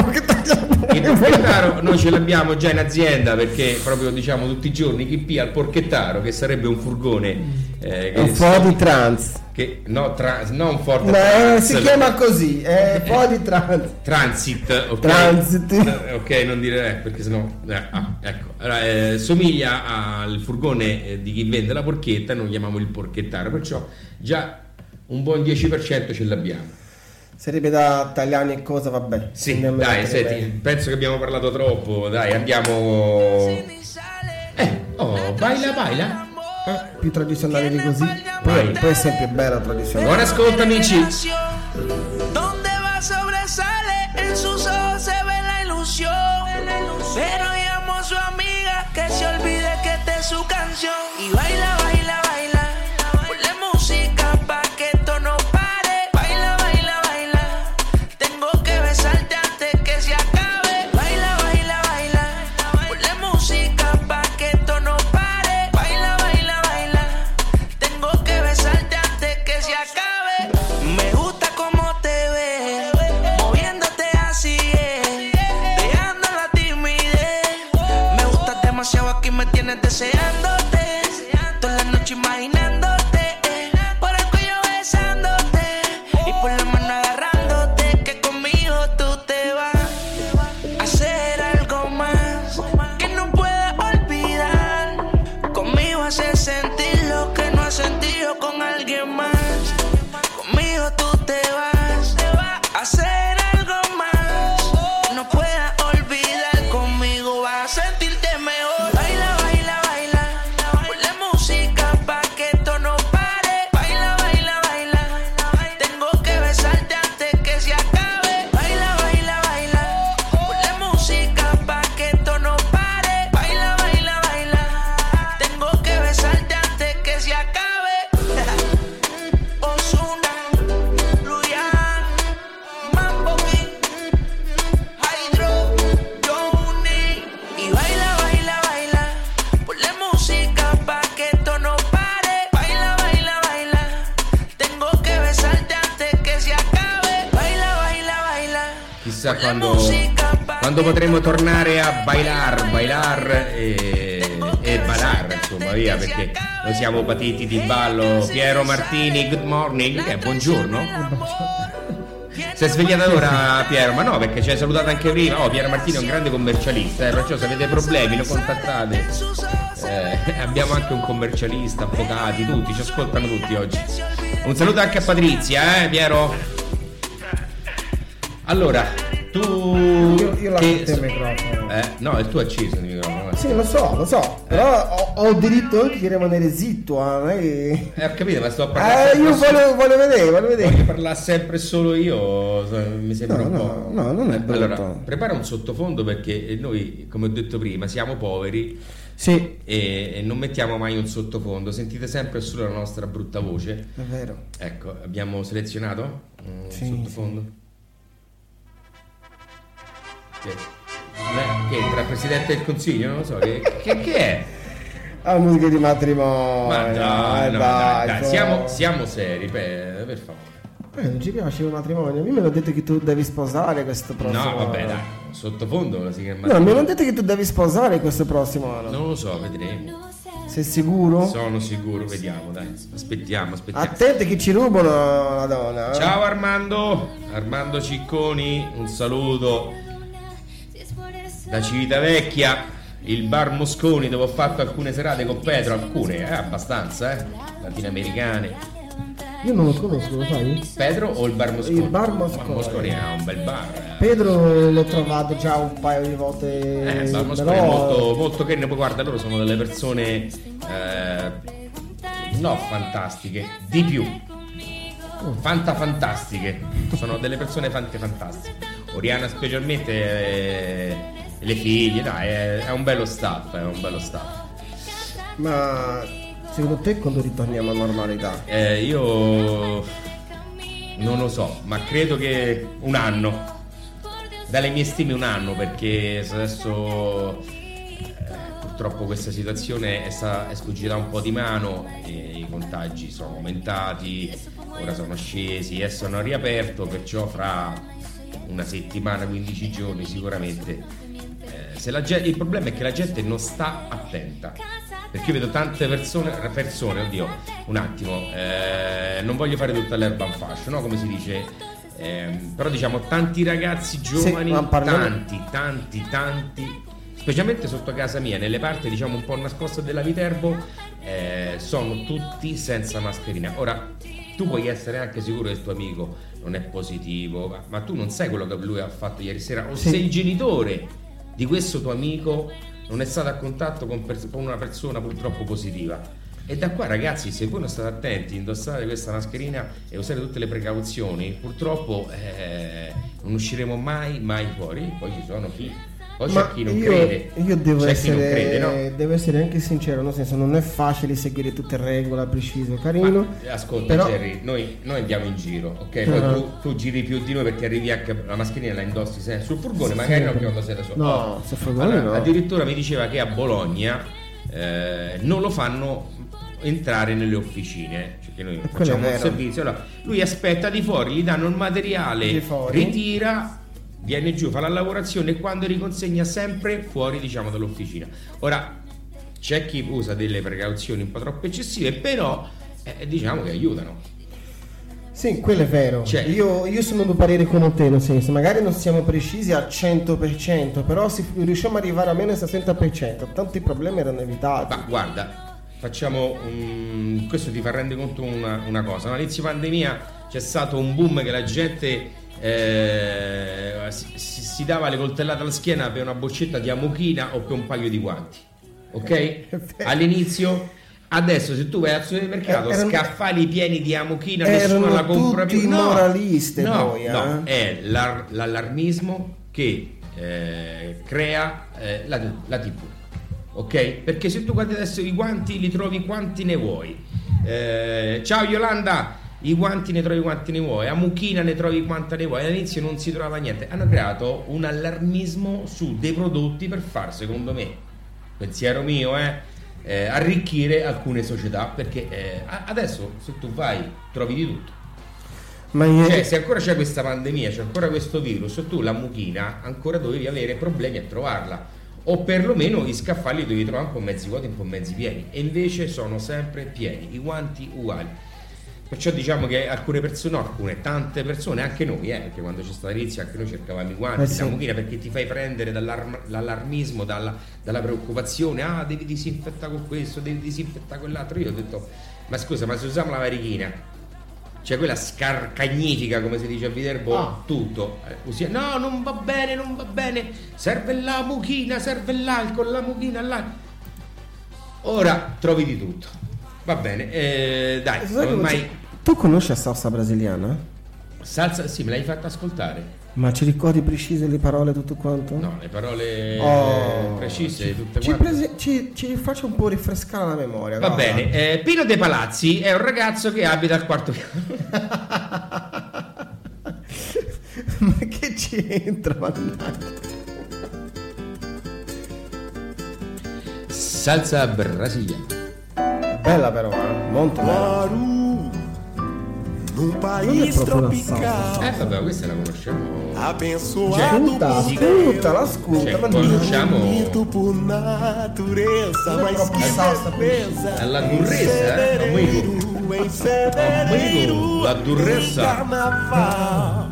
Il porchettaro noi ce l'abbiamo già in azienda perché proprio diciamo tutti i giorni chi pia il porchettaro che sarebbe un furgone eh, un di trans. che- no, tra- non Ford Ma eh, Trans, si chiama così, è un po' di trans. Transit, ok? Transit. Eh, ok, non dire eh, perché sennò eh, ah, ecco. Allora, eh, somiglia al furgone eh, di chi vende la porchetta, noi chiamiamo il porchettaro, perciò già un buon 10% ce l'abbiamo. Sarebbe da italiani e cosa, vabbè. Sì, dai, senti, penso che abbiamo parlato troppo, dai, andiamo Eh, oh, baila baila. Eh, più tradizionale di così. Poi, poi è sempre bella tradizionale. Buon ascolto amici. Donde va sobresale, en sus ojos se ve la ilusión. Pero llamo a su amiga que se olvide que esta es su canción. Y baila, baila. Siamo patiti di ballo. Piero Martini, good morning, è buongiorno. Si è svegliata ora Piero, ma no, perché ci hai salutato anche prima. Oh, Piero Martini è un grande commercialista, eh, perciò se avete problemi lo contattate. Eh, abbiamo anche un commercialista, avvocati, tutti, ci ascoltano tutti oggi. Un saluto anche a Patrizia, eh, Piero. Allora, tu. Io, io lascio che- il microfono. Eh, no, il tuo acceso eh. Sì, lo so, lo so. Però ho, ho diritto anche di rimanere zitto. che- Eh, ho capito, ma sto parlando. Eh, io voglio, voglio vedere, voglio Voglio vedere. parlare sempre solo io, mi sembra No, un no, po'. no, non è brutto. Allora, prepara un sottofondo perché noi, come ho detto prima, siamo poveri Sì, e, non mettiamo mai un sottofondo, sentite sempre solo la nostra brutta voce. è vero. Ecco, abbiamo selezionato un Sì, sottofondo. Che, Beh, che tra Presidente del Consiglio, non lo so, che, che, che è? [LAUGHS] Ah, musica di matrimonio. Ma dai, eh, no, dai, dai, siamo, siamo seri, per, per favore. Eh, non ci piace il matrimonio. A me hanno detto che tu devi sposare questo prossimo No, vabbè, dai, sottofondo si chiama. No, mi hanno detto che tu devi sposare questo prossimo anno. Non lo so, vedremo. Sei sicuro? Sono sicuro, vediamo, dai. Aspettiamo, aspettiamo. Attenti che ci rubano la donna. eh. Ciao Armando, Armando Cicconi, un saluto da Civitavecchia, il bar Mosconi dove ho fatto alcune serate con Pedro, alcune, eh, abbastanza, eh, latinoamericane. Io non lo conosco, lo sai? Pedro o il bar Mosconi? Il bar Mosconi. Mosconi è un bel bar. eh. Pedro l'ho trovato già un paio di volte. Eh, il bar Mosconi però- è molto, molto carino, poi guarda, loro sono delle persone, eh, no fantastiche, di più. Fanta fantastiche, sono delle persone fante fantastiche. Oriana specialmente, eh, le figlie, dai, è, è un bello staff, è un bello staff. Ma secondo te quando ritorniamo a normalità? Eh, io non lo so, ma credo che un anno. Dalle mie stime un anno, perché adesso eh, purtroppo questa situazione è, sta- è sfuggita un po' di mano e i contagi sono aumentati, ora sono scesi e sono riaperto, perciò fra una settimana, 15 giorni sicuramente. Eh, se la gen- il problema è che la gente non sta attenta. Perché io vedo tante persone, persone, oddio, un attimo, eh, non voglio fare tutta l'erba in fascio, no? Come si dice? Ehm, però diciamo tanti ragazzi giovani, parliamo- tanti, tanti, tanti, specialmente sotto casa mia, nelle parti diciamo un po' nascoste della Viterbo, eh, sono tutti senza mascherina. Ora, tu puoi essere anche sicuro che il tuo amico non è positivo, ma, ma tu non sai quello che lui ha fatto ieri sera, o Sì. se il genitore di questo tuo amico non è stato a contatto con, pers- con una persona purtroppo positiva. E da qua ragazzi, se voi non state attenti, indossate questa mascherina e usate tutte le precauzioni, purtroppo eh, non usciremo mai, mai fuori. Poi ci sono chi, poi Ma c'è chi non io, crede. io devo, essere, crede, no? devo essere anche sincero, nel senso non è facile seguire tutte le regole, preciso, carino. Ma, ascolta però- Jerry, noi, noi andiamo in giro, ok? Poi tu, tu giri più di noi perché arrivi anche la mascherina la indossi sempre sul furgone, magari non quando sei da solo. No, sul furgone no. Addirittura mi diceva che a Bologna eh, non lo fanno entrare nelle officine, cioè che noi quello facciamo un servizio. Allora, lui aspetta di fuori, gli danno il materiale, ritira, viene giù, fa la lavorazione e quando riconsegna sempre fuori, diciamo, dall'officina. Ora, c'è chi usa delle precauzioni un po' troppo eccessive, però eh, diciamo che aiutano. Sì, quello è vero. Cioè- Io, io sono di parere come te, nel senso, magari non siamo precisi al 100%, però se riusciamo ad arrivare almeno al 60%, tanti problemi erano evitati. Ma guarda, facciamo un- questo ti fa rendere conto una, una cosa. All'inizio pandemia c'è stato un boom che la gente eh, si, si- dava le coltellate alla schiena per una boccetta di amochina o per un paio di guanti. Ok? [LAUGHS] All'inizio. Adesso se tu vai al supermercato, Eh, erano- scaffali pieni di amochina, nessuno la compra tutti più. No, moraliste no, poi, eh. no, è l'ar- l'allarmismo che eh, crea eh, la, la TV. Ok? Perché se tu guardi adesso i guanti li trovi quanti ne vuoi. Eh, ciao Yolanda, i guanti ne trovi quanti ne vuoi, a Mucchina ne trovi quanta ne vuoi. All'inizio non si trovava niente. Hanno creato un allarmismo su dei prodotti per far, secondo me, pensiero mio, eh, eh, arricchire alcune società. Perché eh, adesso se tu vai trovi di tutto. Ma io- Cioè, se ancora c'è questa pandemia, c'è ancora questo virus, tu la mucchina ancora dovevi avere problemi a trovarla. O perlomeno i scaffali li dovevi trovare un po' mezzi vuoti, un po' mezzi pieni. E invece sono sempre pieni, i guanti uguali. Perciò diciamo che alcune persone, no, alcune, tante persone, anche noi, eh, perché quando c'è stato l'inizio anche noi cercavamo i guanti, Eh sì. la mucchina, perché ti fai prendere dall'allarmismo, dalla, dalla preoccupazione, ah devi disinfettare con questo, devi disinfettare quell'altro. Io ho detto, ma scusa, ma se usiamo la varichina, cioè quella scarcagnifica come si dice a Viterbo Ah. tutto Eh, usi- no non va bene non va bene serve la mucchina serve l'alcol la mucchina là ora trovi di tutto va bene eh, dai ormai Tu conosci la salsa brasiliana? salsa sì me l'hai fatta ascoltare Ma ci ricordi precise le parole tutto quanto? no le parole Oh. precise tutte Ci, quante prese- ci- ci faccio un po' rinfrescare la memoria. va guarda. bene eh, Pino De Palazzi è un ragazzo che abita al quarto piano [LAUGHS] Ma che c'entra? mannaggia? salsa brasiliana Bella però, eh? Molto bella. Moro num Non è país proprio la tropical, eh vabbè questa la conosciamo abençoado Ascolta, por ascolta, l'ascolta. Cioè, ma conosciamo- bonito por natureza, Non è mas proprio que salsa beleza. Alla durrezza, eh? Fevereiro, em fevereiro, Amigo, la durrezza. carnaval.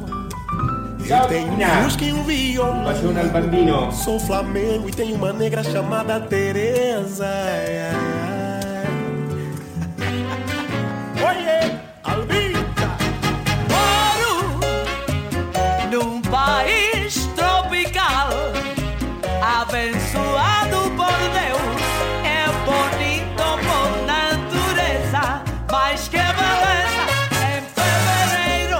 Ciao, Eu tenho Tina. um fusca e um violão. Bacione al bambino. Sou Flamengo e tenho uma negra chamada Teresa. Ai, país tropical, abençoado por Deus, é bonito por natureza, mas que beleza em fevereiro,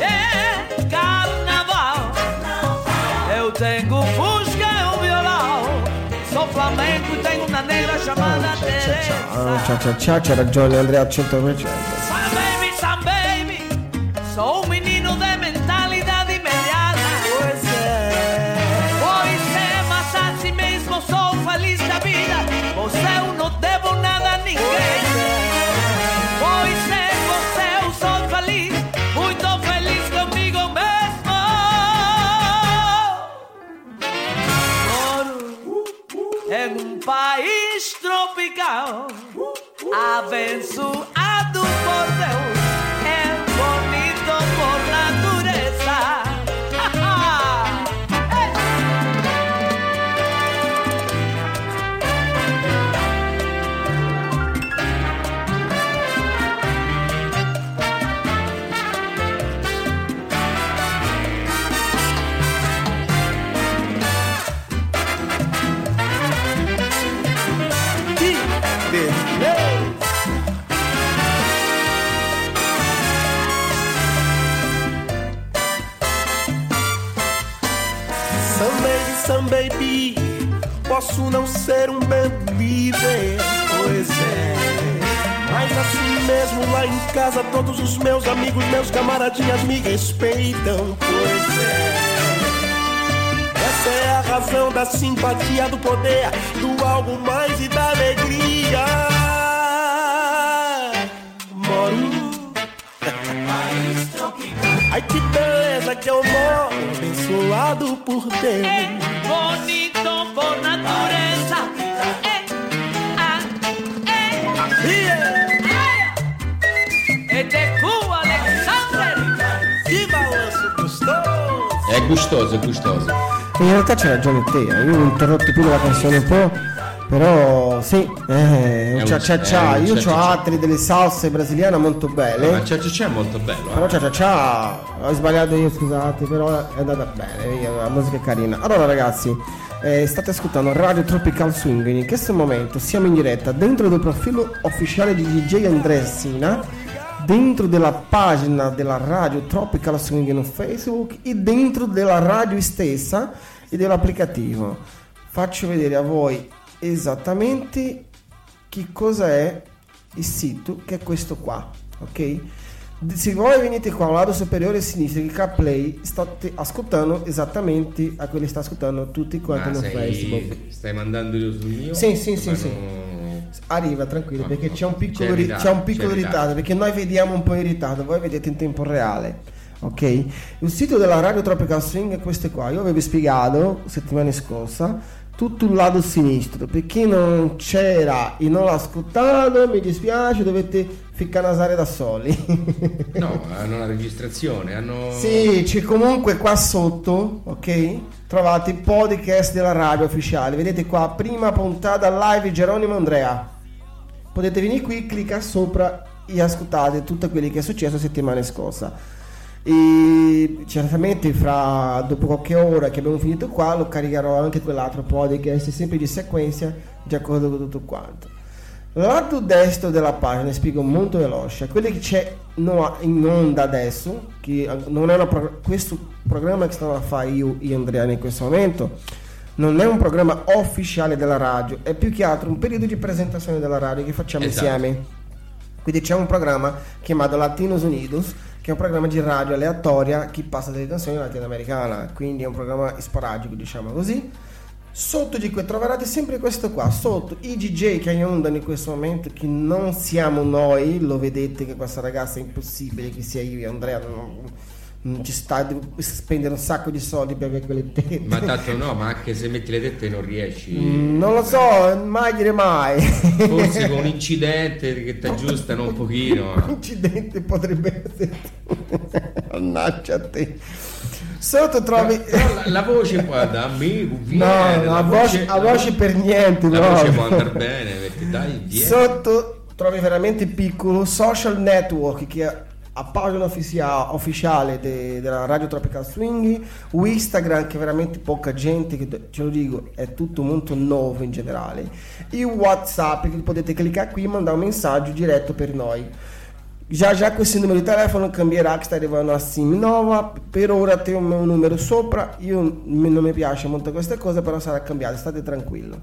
é carnaval. Eu tenho fusca e um violão, sou flamengo e tenho uma negra chamada Ah, Teresa. ciao, ciao, ciao, c'ha ragione Andrea al 100%. Casa todos os meus amigos, meus camaradinhas me respeitam, pois é. Essa é a razão da simpatia, do poder, do algo mais e da alegria. Moro. Ai que beleza que eu moro, abençoado por Deus. bonito por natureza. Gustoso, è gustoso. In realtà c'è ragione te, eh. io ho interrotto più la canzone un po', però sì, eh, un cia cia cia, è io cia cia ho cia. altre delle salse brasiliane molto belle. Ma c'è, c'è molto bello. Però Eh? cia cia cia, ho sbagliato io scusate, però è andata bene, la musica è carina. Allora ragazzi, eh, state ascoltando Radio Tropical Swing, in questo momento siamo in diretta dentro del profilo ufficiale di DJ Andrea Sina, dentro della pagina della Radio Tropical Swing in Facebook e dentro della radio stessa e dell'applicativo. Faccio vedere a voi esattamente che cosa è il sito che è questo qua ok se voi venite qua al lato superiore a sinistra il CarPlay state ascoltando esattamente a quello che sta ascoltando tutti quanti Ma su sei- Facebook stai mandando sul mio? Sì, sì, sì, sì. non- arriva tranquillo perché c'è un piccolo, c'è ri- ritardo, c'è un piccolo ritardo. ritardo. perché noi vediamo un po' in ritardo voi vedete in tempo reale ok il sito della Radio Tropical Swing è questo qua io avevo spiegato settimana scorsa tutto il lato sinistro per chi non c'era e non l'ha ascoltato mi dispiace dovete ficcanasare da soli No, hanno la registrazione, hanno... Sì, c'è comunque qua sotto, ok? Trovate il podcast della radio ufficiale. Vedete qua, prima puntata live Geronimo Andrea. Potete venire qui, cliccare sopra e ascoltate tutto quello che è successo settimana scorsa. E certamente fra dopo qualche ora che abbiamo finito qua lo caricherò anche quell'altro podcast sempre di sequenza di accordo con tutto quanto. Lato destro della pagina, spiego molto veloce, quello che c'è in onda adesso, che non è una pro- questo programma che sto a fare io e Andrea in questo momento, non è un programma ufficiale della radio, è più che altro un periodo di presentazione della radio che facciamo Esatto. insieme. Quindi c'è un programma chiamato Latinos Unidos, che è un programma di radio aleatoria che passa delle canzoni latinoamericane, quindi è un programma sporadico, diciamo così. Sotto di cui troverete sempre questo qua, sotto i DJ che andano in questo momento, che non siamo noi, lo vedete che questa ragazza è impossibile che sia io e Andrea, non, non ci sta, devo spendere un sacco di soldi per avere quelle tette. Ma tanto no, ma anche se metti le tette non riesci. Mm, non lo so, mai dire mai. Forse con un incidente che ti aggiustano un pochino. [LAUGHS] Incidente potrebbe essere. [LAUGHS] Mannaggia a te. Sotto trovi. Però la, la voce può da amico, No, viene, no, la a voce, a voce per niente. La proprio. voce può andare bene, perché dai, [LAUGHS] vieni. Sotto trovi veramente piccolo social network che è a pagina ufficia- ufficiale de- della Radio Tropical Swing, o Instagram che veramente poca gente, che ce lo dico, è tutto molto nuovo in generale, e Whatsapp che potete cliccare qui e mandare un messaggio diretto per noi. Già già questo numero di telefono cambierà che sta arrivando a SIM nuova, per ora tem un mio numero sopra, io non mi piace molto queste cose, però sarà cambiato, state tranquillo.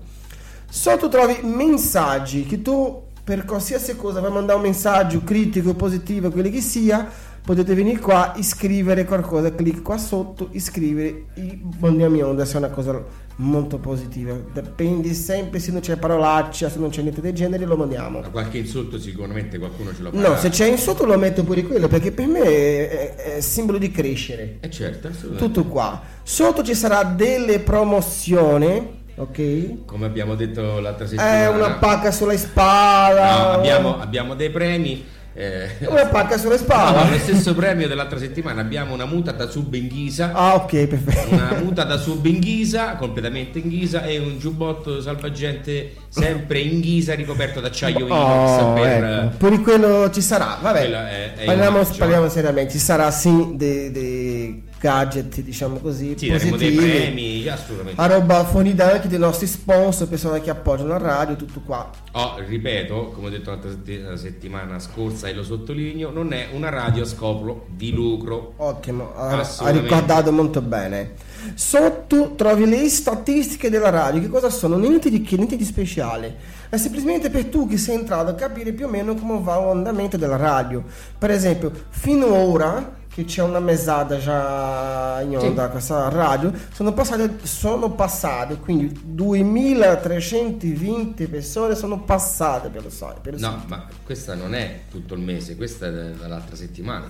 Sotto trovi messaggi che tu per qualsiasi cosa vai mandare un messaggio critico, positivo, quello che sia, potete venire qua e scrivere qualcosa, clicca qua sotto, iscrivere e mandiamo in onda, se è una cosa molto positiva. Dipende sempre se non c'è parolaccia, se non c'è niente del genere, lo mandiamo. Ma qualche insulto sicuramente qualcuno ce lo fa. No, se c'è in sotto lo metto pure quello, perché per me è, è- simbolo di crescere. Eh certo. Tutto qua. Sotto ci sarà delle promozioni, ok? Come abbiamo detto l'altra settimana. È una pacca sulla spalla. No, abbiamo, abbiamo dei premi. Eh, Una pacca sulla no, spalla. lo stesso premio dell'altra settimana abbiamo una muta da sub in ghisa. Ah, ok, perfetto. Una muta da sub in ghisa, completamente in ghisa, e un giubbotto salvagente sempre in ghisa ricoperto d'acciaio inox Oh, per. ecco. Pure quello ci sarà, vabbè. È- è parliamo, parliamo seriamente, ci sarà sì dei, dei gadget, diciamo così, Sì, daremo dei positivi. premi, assolutamente. A roba fornita anche dei nostri sponsor, persone che appoggiano la radio, tutto qua. Oh, ripeto, come ho detto l'altra la settimana scorsa e lo sottolineo, non è una radio a scopo di lucro. Ottimo, ha, ricordato molto bene. Sotto trovi le statistiche della radio. Che cosa sono? Niente di che, niente di speciale. È semplicemente per tu che sei entrato a capire più o meno come va l'andamento della radio. Per esempio, fino ora che c'è una mesata già in onda questa radio, sono passate, sono passate, quindi 2320 persone sono passate per lo sai. Per lo No, ma questa non è tutto il mese, questa è dall'altra settimana.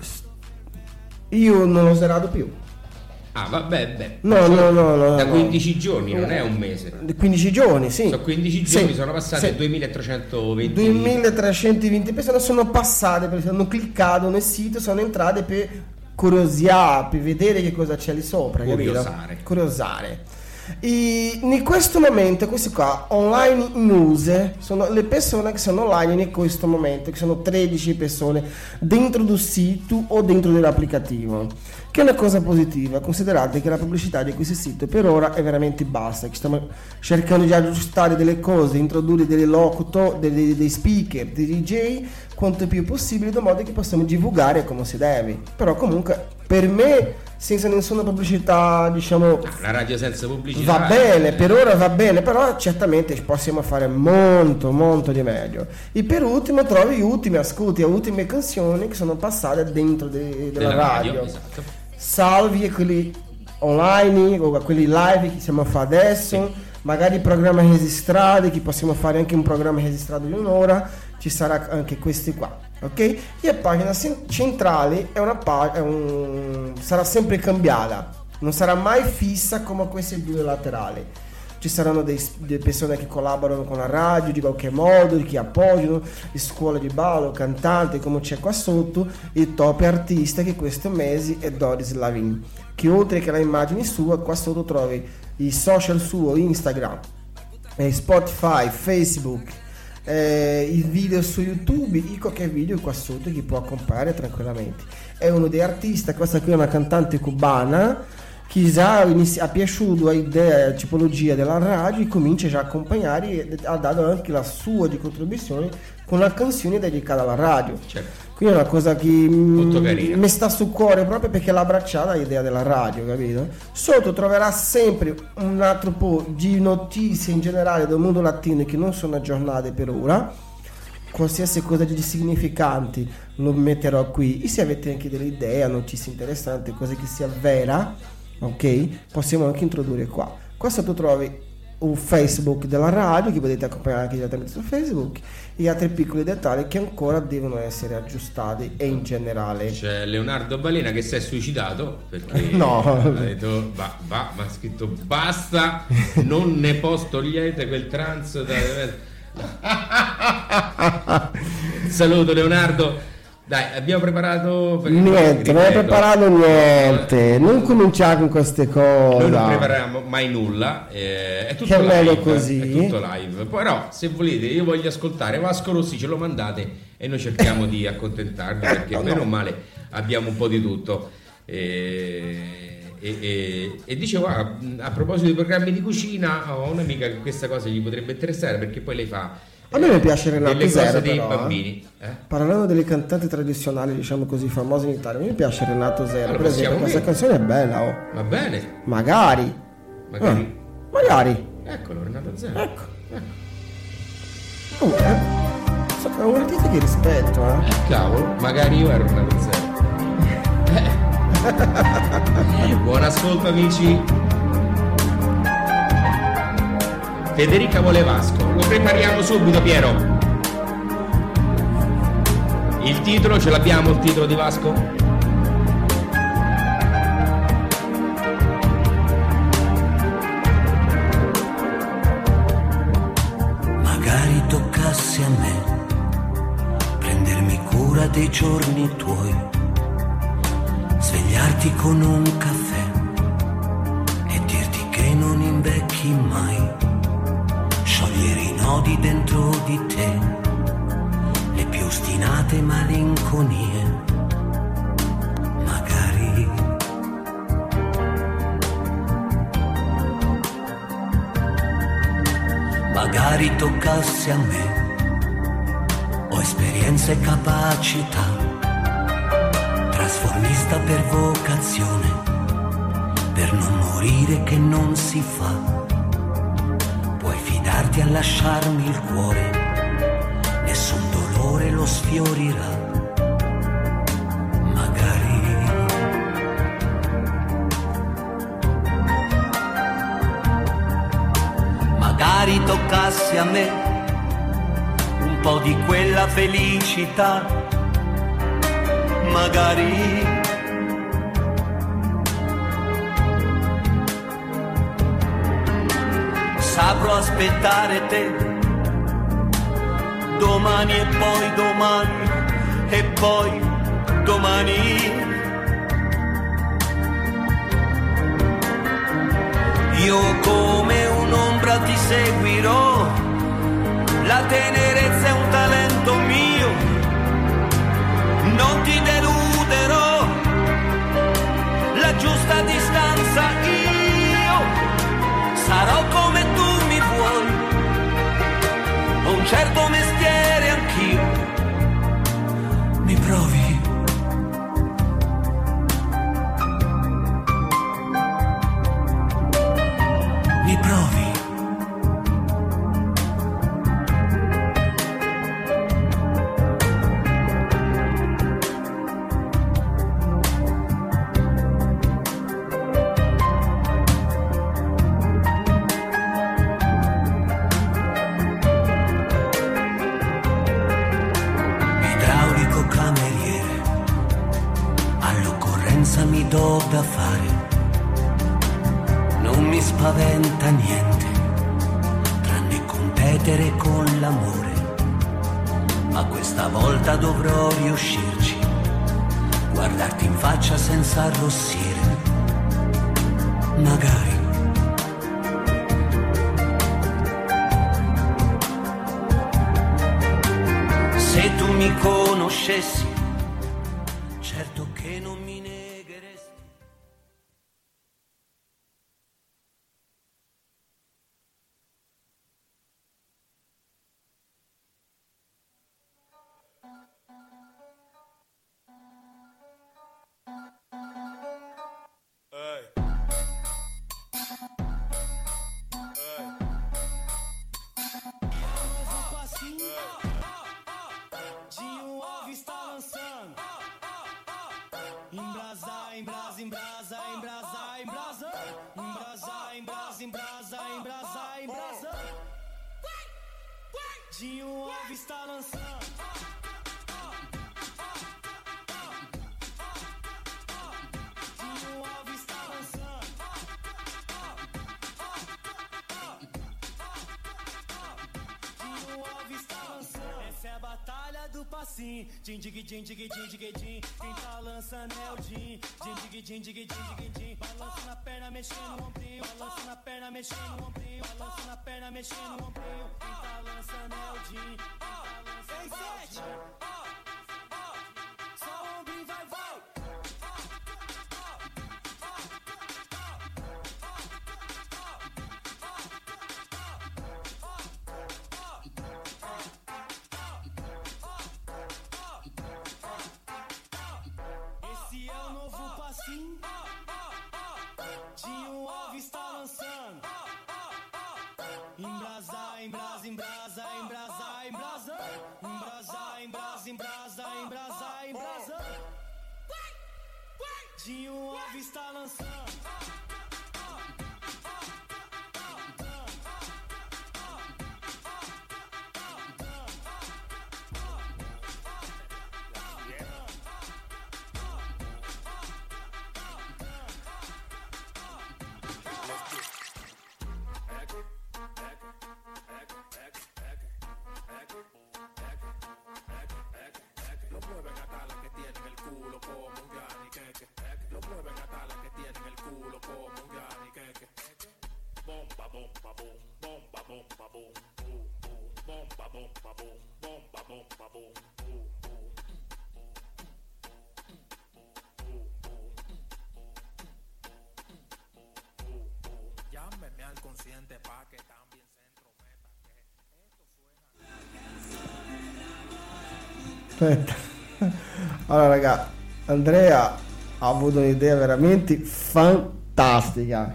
Io non l'ho usato più. Ah, vabbè, beh. No, no, no, no, Da no. 15 giorni, non è un mese. 15 giorni, sì. Sono 15 giorni, Sì, sono passate sì. 2320 2320 persone sono passate perché hanno cliccato nel sito, sono entrate per curiosare, per vedere che cosa c'è lì sopra. Curiosare. Curiosare. E in questo momento, questi qua, online news, sono le persone che sono online in questo momento, che sono 13 persone dentro del sito o dentro dell'applicativo, che è una cosa positiva. Considerate che la pubblicità di questo sito per ora è veramente bassa, che stiamo cercando di aggiustare delle cose, introdurre delle locuto, dei, dei speaker, dei DJ, quanto più possibile, in modo che possiamo divulgare come si deve. Però comunque, per me, senza nessuna pubblicità, diciamo, Una radio senza pubblicità. Va bene, per ora va bene, però certamente possiamo fare molto, molto di meglio. E per ultimo trovi gli ultimi ascolti, le ultime canzoni che sono passate dentro de- della, Della radio, radio. esatto. Salvi quelli online o quelli live che stiamo a fare adesso, magari programmi registrati, che possiamo fare anche un programma registrato di un'ora, ci sarà anche questi qua. Ok? E la pagina cen- centrale è una pa- è un- sarà sempre cambiata, non sarà mai fissa come queste due laterali. Ci saranno dei- delle persone che collaborano con la radio di qualche modo, che appoggiano, le scuole di ballo, cantanti, come c'è qua sotto, il top artista che questo mese è Doris Lavin. Che oltre che la immagine sua, qua sotto trovi i social suo, Instagram, eh, Spotify, Facebook, eh, i video su YouTube, e qualche video qua sotto che può accompagnare tranquillamente. È uno dei artisti, questa qui è una cantante cubana già inizi- ha piaciuto l'idea, la tipologia della radio e comincia già a accompagnare e ha dato anche la sua di contribuzione con una canzone dedicata alla radio. Certo. Quindi è una cosa che mi sta sul cuore proprio perché l'ha abbracciata l'idea della radio, capito? Sotto troverà sempre un altro po' di notizie in generale del mondo latino che non sono aggiornate per ora. Qualsiasi cosa di significanti lo metterò qui. E se avete anche delle idee, notizie interessanti, cose che sia vera, ok? Possiamo anche introdurre qua. Qua sotto trovi un Facebook della radio che potete accompagnare anche direttamente su Facebook e altri piccoli dettagli che ancora devono essere aggiustati e in generale C'è Leonardo Balena che si è suicidato perché [LAUGHS] No. ha detto va, va, ma ha scritto basta, non ne posso togliete quel trans da... [LAUGHS] Saluto Leonardo. Dai, abbiamo preparato niente, non ripeto, preparato niente non cominciare con queste cose Noi non prepariamo mai nulla, eh, è tutto Che live, così. È tutto live. Però, se volete, io voglio ascoltare Vasco Rossi, ce lo mandate e noi cerchiamo di [LAUGHS] accontentarvi perché No, bene no. o male abbiamo un po' di tutto. E, e- e- e dicevo, ah, a proposito dei programmi di cucina, ho un'amica che questa cosa gli potrebbe interessare perché poi lei fa A me mi piace Renato Zero, però, eh. eh. Parlando delle cantanti tradizionali, diciamo così, famose in Italia, mi piace Renato Zero. Allora, per esempio, questa canzone è bella, oh. Va bene, Magari. magari. Ah, magari. Eccolo, Renato Zero. Ecco. Oh, eh, so- è un artista che rispetto, eh. Eh, cavolo, magari io ero Renato Zero. [LAUGHS] Eh. Buon ascolto amici. Federica vuole Vasco. Lo prepariamo subito, Piero. Il titolo, ce l'abbiamo il titolo di Vasco? Competere con l'amore. Ma questa volta dovrò riuscirci, guardarti in faccia senza arrossire. Magari. Se tu mi conoscessi, Din, dig, din, dig, din, dig, din. Balança na perna, mexendo o ombrinho. Balança na perna, mexendo o ombrinho. Balança na perna, mexendo o ombrinho. Quem tá lançando é o Din. Quem tá lançando é o Din. Só ombrinho vai, vai. Tinha uma vista lançando. Aspetta. [LAUGHS] Allora, raga, Andrea ha avuto un'idea veramente fantastica.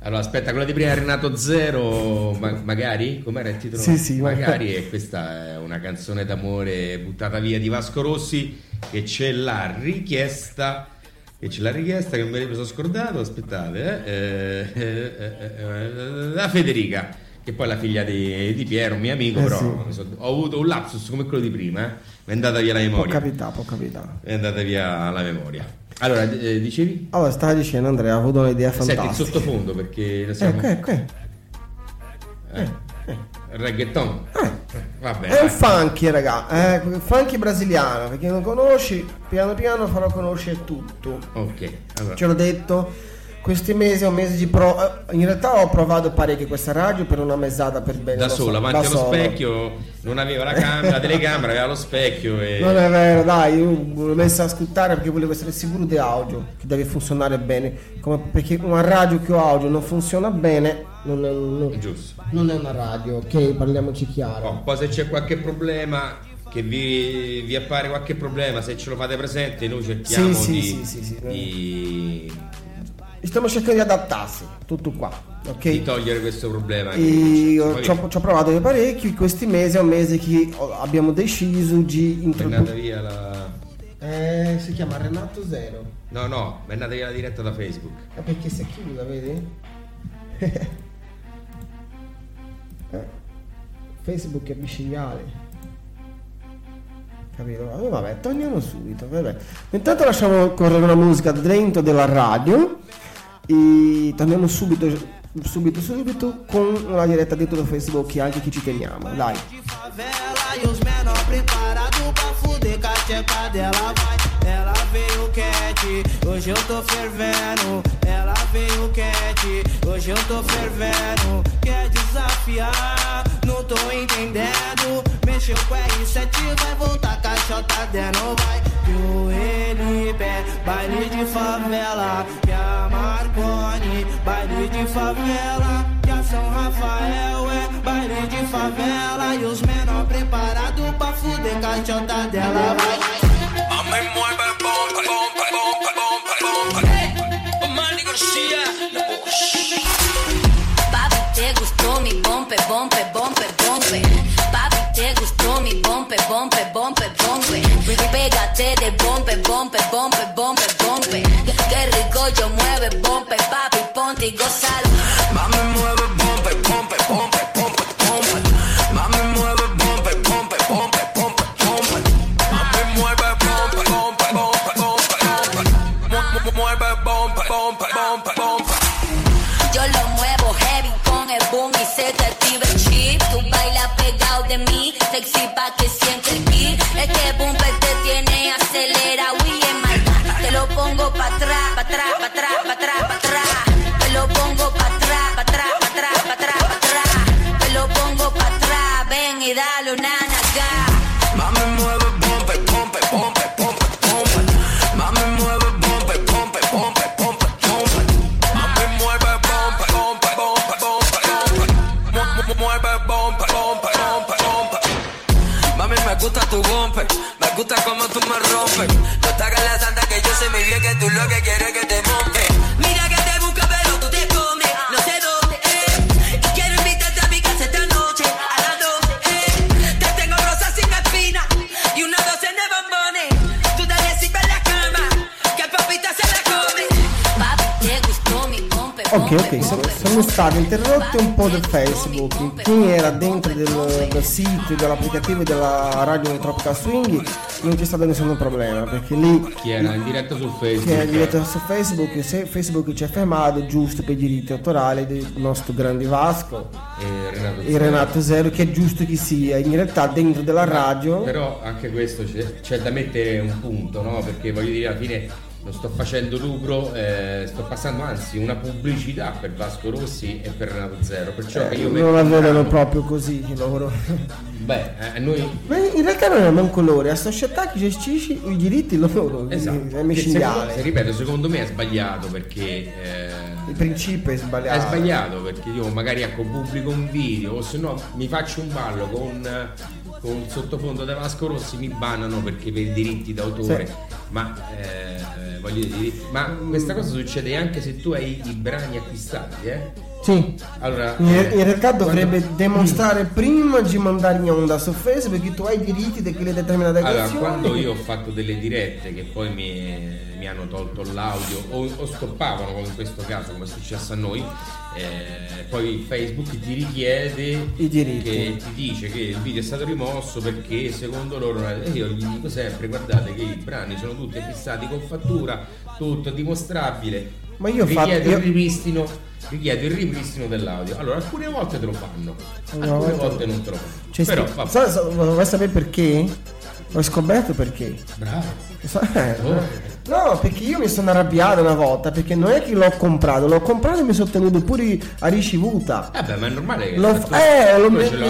Allora, aspetta, quella di prima è Renato Zero, ma- magari? Com'era il titolo? Sì, sì, magari. [LAUGHS] E questa è una canzone d'amore buttata via di Vasco Rossi che c'è la richiesta. Che c'è la richiesta che me l'ho sono scordato. Aspettate, eh, eh, eh, eh, eh, la Federica, che poi è la figlia di, di Piero, un mio amico, Eh, però sì. ho avuto un lapsus come quello di prima, è andata via la Può memoria. capitare, può capitare. È andata via la memoria. Allora, eh, dicevi? Allora, stava dicendo Andrea, ha avuto un'idea Senti il fantastica. sottofondo perché siamo... Ecco, ecco, ecco. Reggaeton. Vabbè. È un funky, raga, eh, funky brasiliano, per chi non conosci, piano piano farò conoscere tutto. Ok. Allora. Ce l'ho detto, questi mesi è un mese di pro... eh, In realtà ho provato parecchio questa radio per una mesata per bene. Da lo so, avanti allo solo. specchio, non aveva la camera, la telecamera, aveva lo specchio e... Non è vero, dai, io l'ho messa a ascoltare perché volevo essere sicuro di audio, che deve funzionare bene. Come- perché una radio che ha audio non funziona bene, non è, non- Giusto. non è una radio, ok? Parliamoci chiaro. Oh, poi se c'è qualche problema, che vi, vi appare qualche problema, se ce lo fate presente, noi cerchiamo Sì, sì, di, sì, sì, sì. di- Stiamo cercando di adattarsi, tutto qua, ok? di togliere questo problema. Io ci ho, provato parecchio, questi mesi è un mese che abbiamo deciso di è andata introdurre... via la... Eh, si chiama Renato Zero. No, no, è andata via la diretta da Facebook. Ah, perché si è chiusa, vedi? [LAUGHS] Eh, Facebook è micidiale. Capito? Vabbè, vabbè, torniamo subito. Vabbè. Intanto lasciamo correre una musica dentro della radio e torniamo subito, subito, subito con una diretta dentro da Facebook anche chi ci teniamo. Dai. Ela veio quente, hoje eu tô fervendo. Ela veio quente, hoje eu tô fervendo. Quer desafiar, não tô entendendo. Mexeu com R7, vai voltar caixota dentro, vai. Que o Elipe, baile de favela. Que a Marconi, baile de favela. Que a São Rafael é baile de favela. E os menor preparado pra fuder caixota dela, vai. Mami mueve bomba, bomba, bomba, bomba, bomba. Manny Garcia, Papi, te gustó mi bombe, bombe, bombe, date de bombe, bombe, bombe, me gusta como tú me rompes. No te hagas la santa que yo sé muy bien que tú lo que quieres es que te siamo stati interrotti un po' da Facebook. Chi era dentro del, del sito, dell'applicativo della radio Tropical Swing non c'è stato nessun problema perché lì Chi era in diretta sul Facebook? che è diretto su Facebook, se Facebook ci ha fermato è giusto per i diritti autorali del nostro grande Vasco E Renato e Renato Zero che è giusto che sia in realtà dentro della radio Però anche questo c'è, c'è da mettere un punto, no? Perché voglio dire, alla fine non sto facendo lucro, eh, sto passando anzi una pubblicità per Vasco Rossi e per Renato Zero. Perciò eh, io non metto la in vedono campo- proprio così loro Beh, eh, noi ma in realtà non è manco loro è la società che gestisce i diritti loro Esatto. è secondo- micidiale ripeto, secondo me è sbagliato perché eh, il principio è sbagliato è sbagliato perché io magari ecco pubblico un video o se no mi faccio un ballo con, con il sottofondo da Vasco Rossi mi bannano perché per i diritti d'autore. Sì. Ma eh, voglio dire, ma questa cosa succede anche se tu hai i brani acquistati, eh? Sì Allora, In, eh, in realtà dovrebbe quando- dimostrare prima di mandare in onda su Facebook che tu hai i diritti di quelle determinate Allora, canzoni. quando io ho fatto delle dirette che poi mi, mi hanno tolto l'audio o, o stoppavano, come in questo caso, come è successo a noi, eh, poi Facebook ti richiede I diritti. che ti dice che il video è stato rimosso perché secondo loro e io gli dico sempre guardate che i brani sono tutti acquistati con fattura tutto dimostrabile Ma io ho fatto- io- il ripristino ti chiedo il ripristino dell'audio. Allora, alcune volte te lo fanno, Allora, alcune guarda- volte non te lo fanno. C'è Però, vabbè. sai- sai- vuoi sapere perché? Ho scoperto perché. Bravo. Sa- eh. No, perché io mi sono arrabbiato una volta, perché non è che l'ho comprato, l'ho comprato e mi sono tenuto pure a ricevuta. Eh beh, ma è normale che L'ho, tu- eh, l'ho- quello mi, l'ho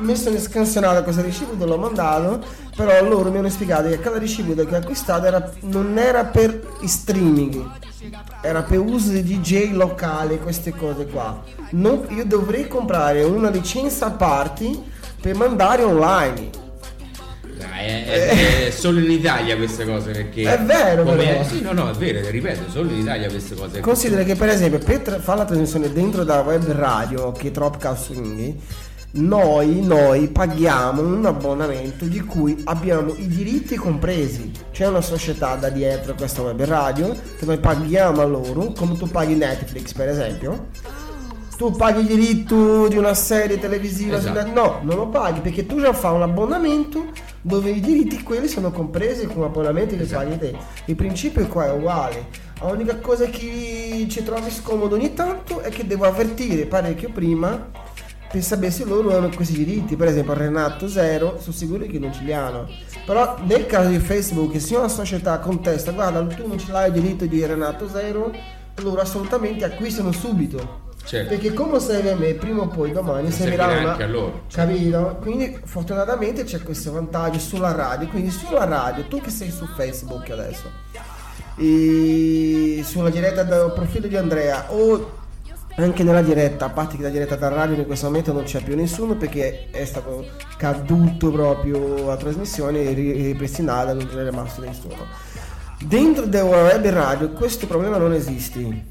mi sono, scansionato questa ricevuta, l'ho mandato, però loro mi hanno spiegato che cada ricevuta che ho acquistato era- non era per i streaming, era per uso di DJ locali, queste cose qua. Non- io dovrei comprare una licenza a parte per mandare online. È, è- è solo in Italia queste cose perché È vero, come- però. sì no no è vero ripeto solo in Italia queste cose Considera che per esempio per tra- fare la trasmissione dentro da web radio che è Tropcast Swing noi, noi paghiamo un abbonamento di cui abbiamo i diritti compresi c'è una società da dietro questa web radio che noi paghiamo a loro come tu paghi Netflix per esempio tu paghi il diritto di una serie televisiva Esatto. No non lo paghi perché tu già fai un abbonamento dove i diritti quelli sono compresi come abbonamenti che Esatto. paghi te il principio qua è uguale l'unica cosa che ci trovi scomodo ogni tanto è che devo avvertire parecchio prima per sapere se loro hanno questi diritti. Per esempio Renato Zero sono sicuro che non ce li hanno. Però nel caso di Facebook se una società contesta guarda tu non ce l'hai il diritto di Renato Zero loro assolutamente acquistano subito. Certo. perché come serve a me prima o poi domani servirà servirà una anche a loro. Capito? quindi fortunatamente c'è questo vantaggio sulla radio. Quindi sulla radio tu che sei su Facebook adesso? E sulla diretta del profilo di Andrea o anche nella diretta, a parte che la diretta da radio in questo momento non c'è più nessuno perché è stato caduto proprio la trasmissione e ri- ripristinata, non c'è rimasto nessuno. Dentro della web radio questo problema non esiste.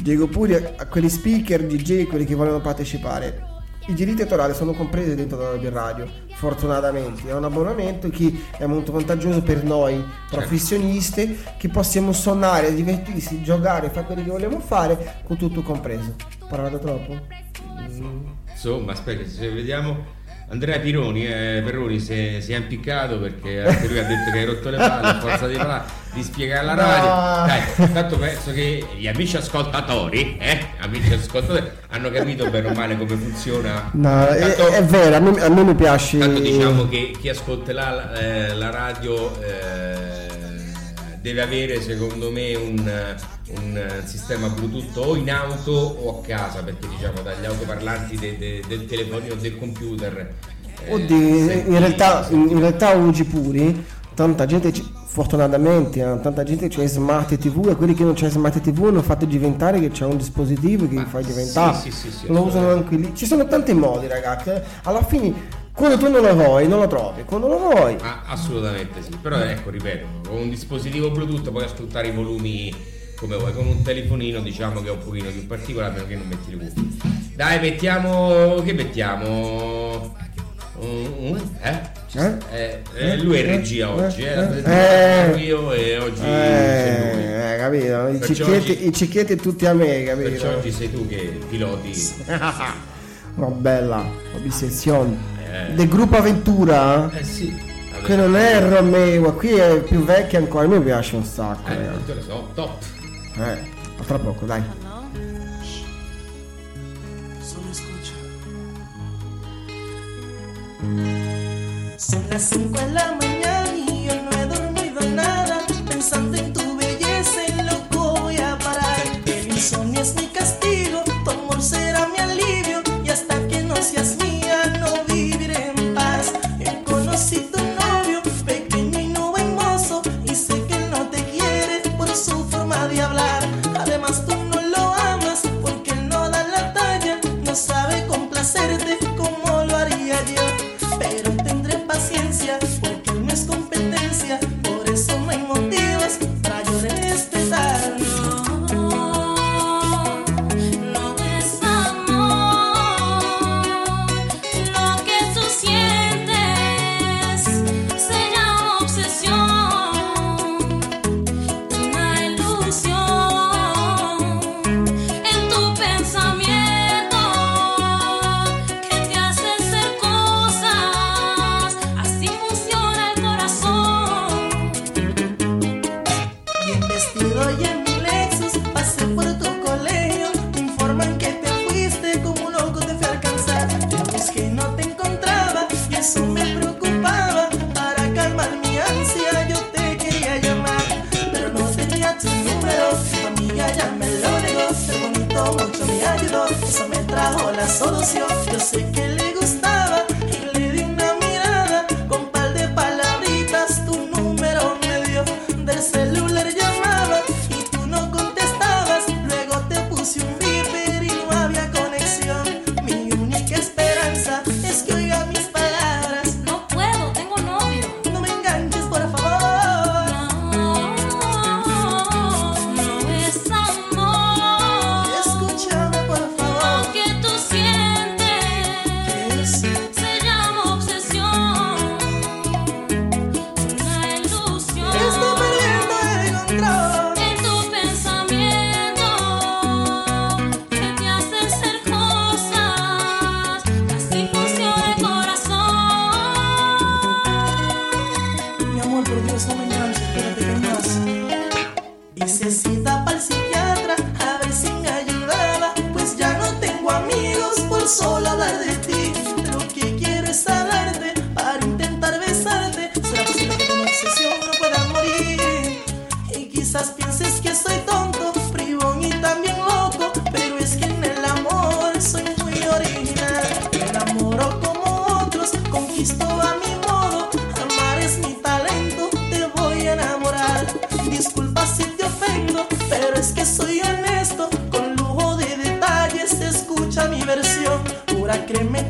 Dico pure a quegli speaker, DJ, quelli che vogliono partecipare. I diritti autorali sono compresi dentro la web radio, fortunatamente. È un abbonamento che è molto vantaggioso per noi professionisti che possiamo suonare, divertirsi, giocare, fare quello che vogliamo fare con tutto compreso. Parlato troppo? Mm. insomma aspetta se vediamo Andrea Pironi eh, Perroni si è, si è impiccato perché anche lui ha detto che hai rotto le palle a [LAUGHS] forza di, parlare, di spiegare la No. radio dai tanto penso che gli amici ascoltatori eh amici ascoltatori hanno capito bene o male come funziona No, è, Tanto- è vero, a me, a me mi piace. Tanto diciamo che chi ascolterà la, eh, la radio eh, deve avere secondo me un, un, sistema Bluetooth o in auto o a casa perché diciamo dagli autoparlanti de- de- del telefonino o del computer eh, Oddio, in realtà, in, realtà oggi pure tanta gente, fortunatamente, eh, tanta gente c'è smart TV e quelli che non c'è smart TV hanno fatto diventare che c'è un dispositivo che li fa diventare. sì, sì, sì, lo usano anche lì. Ci sono tanti modi, ragazzi. eh. Alla fine, quando tu non lo vuoi, non lo trovi. Quando lo vuoi, Ah, assolutamente sì, però ecco, ripeto, con un dispositivo Bluetooth puoi ascoltare i volumi come vuoi, con un telefonino diciamo che è un pochino più particolare, a meno che non metti le cuffie. Dai, mettiamo, che mettiamo? Un- eh? Eh? Eh, eh, lui è regia oggi, eh, Eh, eh. io e oggi eh, capito? I oggi- i cicchetti tutti a me, capito? Perciò oggi sei tu che piloti. [LAUGHS] Una bella obsessione. Eh. Del gruppo Avventura. Eh sì. Qui non è Romeo, qui è più vecchio ancora, a me piace un sacco. Eh, lo so, top. Eh, a tra poco, dai. Son las 5 de la mañana y yo no he dormido nada. Pensando en tu belleza, en loco voy a parar. El insomnio es mi castigo, tu amor será mi alivio. Y hasta que no seas mía,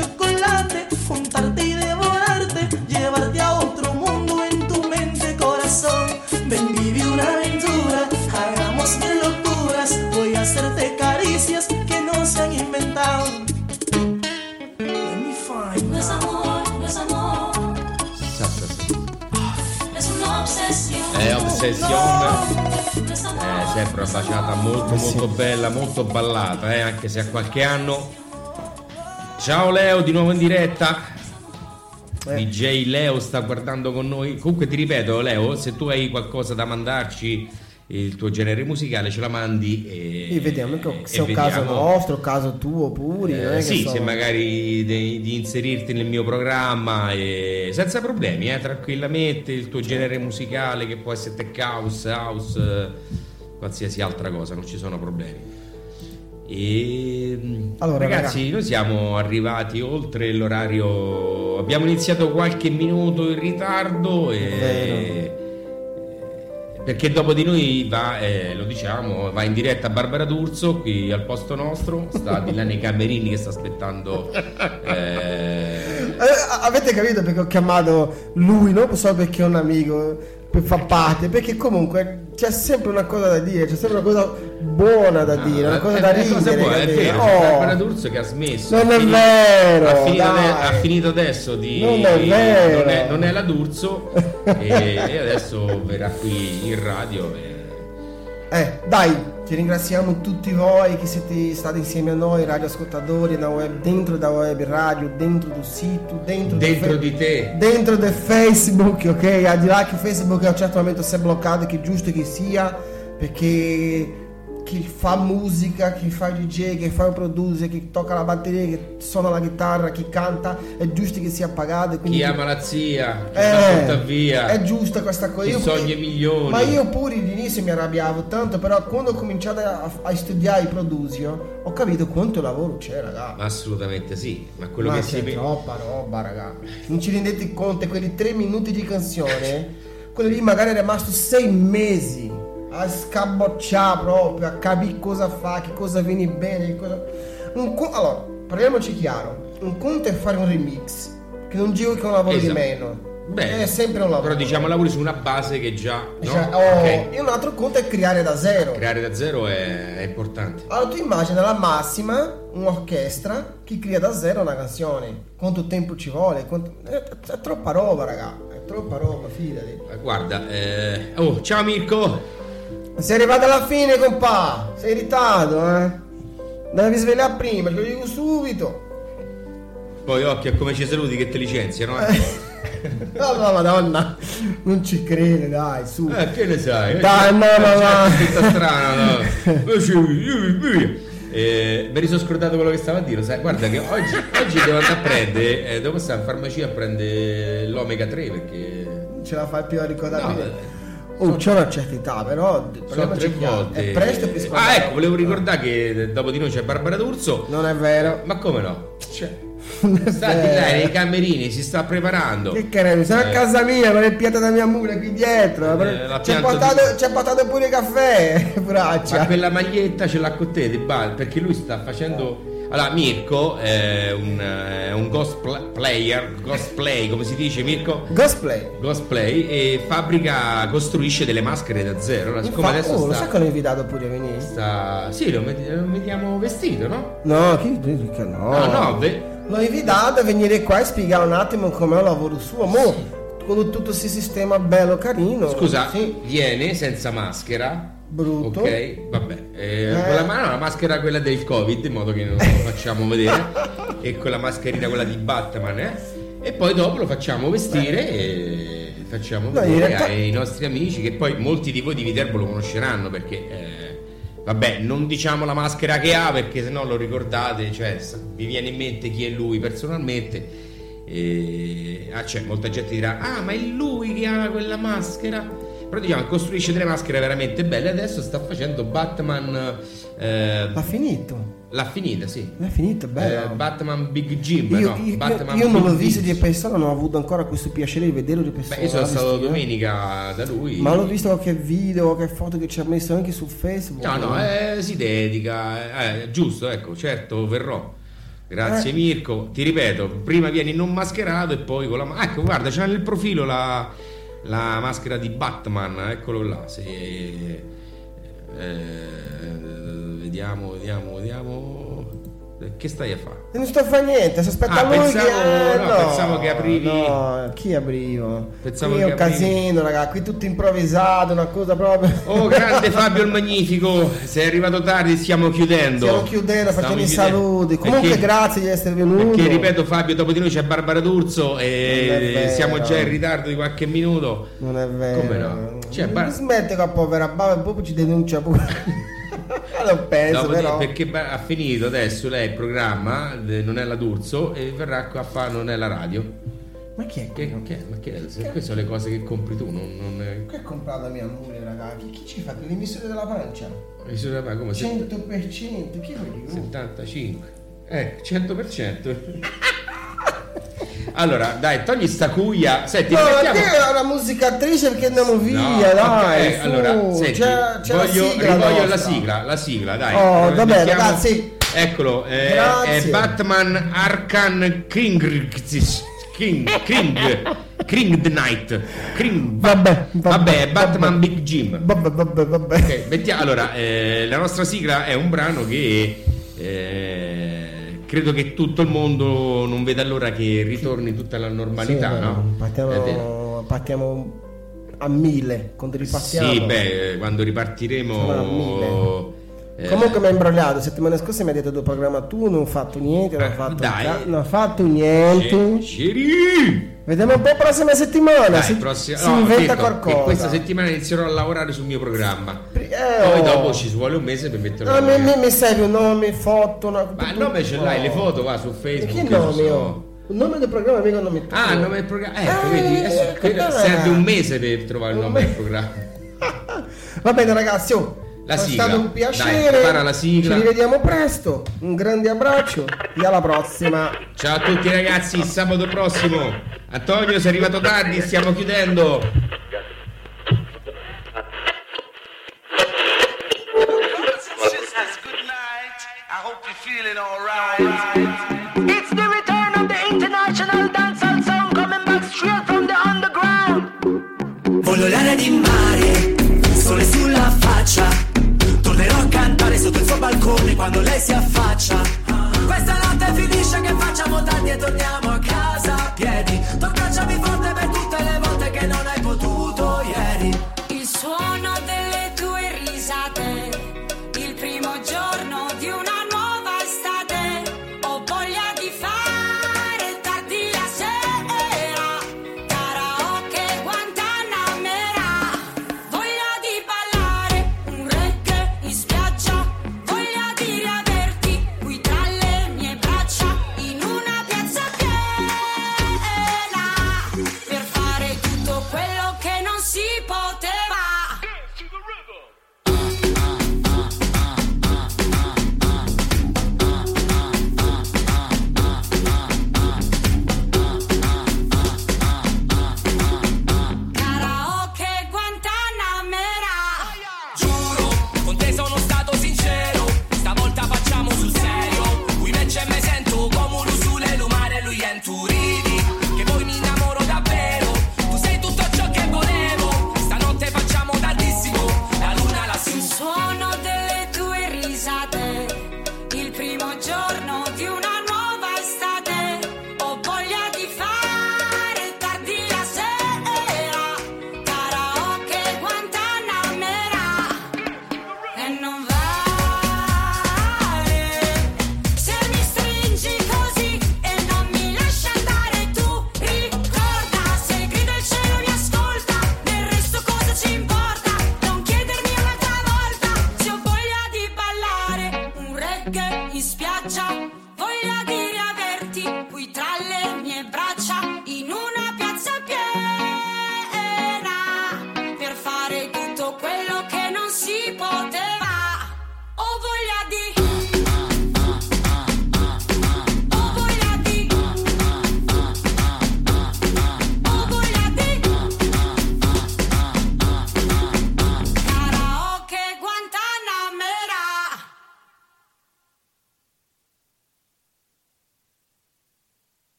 chocolate, juntarte y devorarte. Llevarte a otro mundo en tu mente, corazón. Ven, vive una aventura, hagamos mil locuras. Voy a hacerte caricias que no se han inventado. Let me find No es amor, no es amor, es una obsesión. È Obsession. No es amor. Eh, sempre una baciata molto molto bella, molto ballata, eh, anche se ha qualche anno. Ciao Leo, di nuovo in diretta. Eh. DJ Leo sta guardando con noi. Comunque ti ripeto, Leo, se tu hai qualcosa da mandarci, il tuo genere musicale ce la mandi e, E vediamo che- e se è un caso vediamo. nostro, caso tuo pure. Eh, sì, so- se magari di, di inserirti nel mio programma e senza problemi, eh, tranquillamente il tuo genere musicale che può essere tech house, house, eh, qualsiasi altra cosa, non ci sono problemi. E mm, Allora, ragazzi, noi siamo arrivati oltre l'orario, abbiamo iniziato qualche minuto in ritardo e perché dopo di noi va, eh, lo diciamo, va in diretta Barbara D'Urso qui al posto nostro, sta di là nei camerini che sta aspettando. eh, Eh, avete capito perché ho chiamato lui, non solo perché è un amico, per far parte, perché comunque c'è sempre una cosa da dire, c'è sempre una cosa buona da dire, una cosa eh, da eh, cosa ridere. buona, è vero, Oh, Barbara D'Urso che ha smesso. Non è finito- vero, Ha finito, ha finito adesso di. Non è vero. Non è, non è la D'Urso e, [LAUGHS] e adesso verrà qui in radio. e- Eh, dai, ti ringraziamo tutti voi che siete stati insieme a noi, radioascoltatori, da web, dentro da web radio, dentro del sito, dentro, del Dentro fe- di te. dentro del Facebook, ok? Al di là che Facebook a un certo momento si è bloccato, che è giusto che sia, perché chi fa musica, chi fa DJ, chi fa il producer, chi tocca la batteria, chi suona la chitarra, chi canta, è giusto che sia pagato. Quindi Chi ama la zia, chi Eh, porta via. È giusta questa cosa. Chi Io- sogna milioni. Ma io pure all'inizio mi arrabbiavo tanto, però quando ho cominciato a, a studiare il produzio, ho capito quanto lavoro c'è, raga. Assolutamente sì. Ma quello Ma che c'è si troppa roba, raga. Non ci rendete conto, quei tre minuti di canzone, quello lì magari è rimasto sei mesi a scabocciare proprio, a capire cosa fa, che cosa viene bene, che cosa... Un co- allora, parliamoci chiaro, un conto è fare un remix, che non dico che un lavoro Esatto. di meno. Beh, è sempre un lavoro. Però diciamo lavori su una base che già. No? Cioè, oh, Ok. E un altro conto è creare da zero. Creare da zero è, è importante. Allora tu immagina la massima un'orchestra che crea da zero una canzone. Quanto tempo ci vuole? Quanto- È, è troppa roba, raga. È troppa roba, fidati. Eh, Guarda, eh... oh, ciao Mirko! Sei arrivato alla fine, compà. Sei in ritardo, eh. Devi svegliare prima, te lo dico subito. Poi occhio a come ci saluti che te licenziano. Eh, [LAUGHS] No, no, madonna. Non ci crede, dai, su. Eh, che ne sai? Dai, no, no, C'è no. tutta strana, no? [LAUGHS] Eh, mi eri sono scordato quello che stavo a dire, sai? Guarda che oggi, oggi devo andare a prendere, eh, devo stare in farmacia a prendere l'omega 3 perché... Non ce la fai più a ricordare. No, Oh, c'è una certa età, però il problema tre c'è volte. È presto per Ah, scordare. ecco, volevo ricordare che dopo di noi c'è Barbara D'Urso. Non è vero. Ma come no? Cioè, Non è sta di là nei camerini, si sta preparando. Che carino, sono a Eh. casa mia, non è pianta da mia mula qui dietro. Eh, la ci, ha pianta portato, ha portato pure caffè, [LAUGHS] braccia. Ma quella maglietta ce l'ha con te, di Bal, perché lui sta facendo. Allora, Mirko è un, è un ghost player, cosplay, come si dice Mirko? Cosplay. Cosplay e fabbrica, costruisce delle maschere da zero. Allora, siccome Infatti, adesso oh, lo sta, sai che l'ho invitato pure a venire? sta- Sì, lo, met- lo mettiamo vestito, no? No, chi no? No, no, ve- L'ho invitato a venire qua e spiegare un attimo com'è il lavoro suo. Mo, con tutto questo sistema bello carino. Scusa, Sì, viene senza maschera. Brutto. Ok, vabbè. Eh, Eh. Con la mano la maschera quella del Covid, in modo che non lo facciamo vedere. [LAUGHS] e con la mascherina quella di Batman, eh? E poi dopo lo facciamo vestire e facciamo No, vedere realtà- ai nostri amici che poi molti di voi di Viterbo lo conosceranno perché eh, vabbè, non diciamo la maschera che ha perché se no lo ricordate, cioè vi viene in mente chi è lui personalmente. E... Ah, c'è molta gente dirà: Ah, ma è lui che ha quella maschera. Però diciamo, costruisce delle maschere veramente belle. Adesso sta facendo Batman. eh, L'ha finito. l'ha finita, sì. L'ha finito, bello. Eh, Batman Big Jim. io, no, io- Batman io non l'ho visto di persona, non ho avuto ancora questo piacere di vederlo di persona. Beh, io sono stato vestito. domenica da lui. Ma l'ho visto qualche video, qualche foto che ci ha messo anche su Facebook. No, no, eh, si dedica. eh, giusto, ecco, certo, verrò. Grazie Eh. Mirko. Ti ripeto, prima vieni non mascherato e poi con la Ecco, guarda, c'è nel profilo la, la maschera di Batman, eccolo là. Se, eh, vediamo, vediamo, vediamo. Eh, Che stai a fare? Non sto a fare niente, si aspetta Ah, lui pensavo- che... no, pensavo che aprivi- No, chi aprivo? Pensavo qui è che un aprivi- casino, raga, qui tutto improvvisato, una cosa proprio... Oh, grande [LAUGHS] Fabio il Magnifico, sei arrivato tardi, stiamo chiudendo. Stiamo chiudendo, Stiamo facciamo i chiudendo. saluti. Comunque Perché- grazie di essere venuto. Perché ripeto Fabio, dopo di noi c'è Barbara D'Urso e siamo già in ritardo di qualche minuto. Non è vero. Come no? Cioè, Bar- smette la povera bava e poi ci denuncia pure. Non penso, Dopo però. perché ha finito adesso lei il programma, non è la D'Urso, e verrà qua a fare non è la radio. Ma chi è Che, che- ma che, se queste sono le cose che compri tu, non, non è- Che ha comprato mia moglie, raga? Chi, chi ci fa? L'emissione della pancia? misura- ma come se- 100%, chi lo dico? 75. Eh, 100%. [LAUGHS] allora, dai, togli sta cuia. Senti, No, ma mettiamo- te è una musicatrice perché andiamo via, No, dai. ok, su, allora, senti, c'è, c'è voglio, la sigla rivoglio la sigla, la sigla, dai. Oh, Eh, vabbè, mettiamo- ragazzi. Eccolo, eh, è Batman Arcan King King King King the Night. King, Vabbè, vabbè, vabbè, è Batman vabbè. Big Jim. Vabbè, vabbè, vabbè. Ok, mettiamo- allora, eh, la nostra sigla è un brano che eh, credo che tutto il mondo non veda l'ora che ritorni tutta la normalità, Sì, no? Partiamo, partiamo a mille, quando ripartiamo. Sì, beh, quando ripartiremo. Eh, Comunque mi ha imbrogliato, settimana scorsa mi ha detto del programma tu, non ho fatto niente, non ho Eh, fatto, dai. non ho fatto niente. Ceri! Vediamo un po' la prossima settimana, Dai, si, prossima- si no, inventa detto qualcosa. questa settimana inizierò a lavorare sul mio programma. Eh, Poi oh. dopo ci vuole un mese per metterlo No, mi, mi, mi serve un nome, foto, una... Ma il nome ce l'hai, le foto va su E Facebook. che non nome so. ho? Il nome del programma mica un nome tuo. Ah, il nome del programma. Ecco, Eh, vedi, credo- bello. serve un mese per trovare il nome me- del programma. [LAUGHS] Va bene ragazzi, oh, La è sigla. stato un Dai, piacere. prepara la sigla. Ci rivediamo presto. Un grande abbraccio e alla prossima. Ciao a tutti ragazzi, sabato prossimo. Antonio, sei arrivato tardi, stiamo chiudendo. It's the return of the international dancehall sound coming back straight from the underground. Voglio l'aria di mare, sole sulla faccia. Cantare sotto il suo balcone quando lei si affaccia. Questa notte finisce che facciamo tardi e torniamo a casa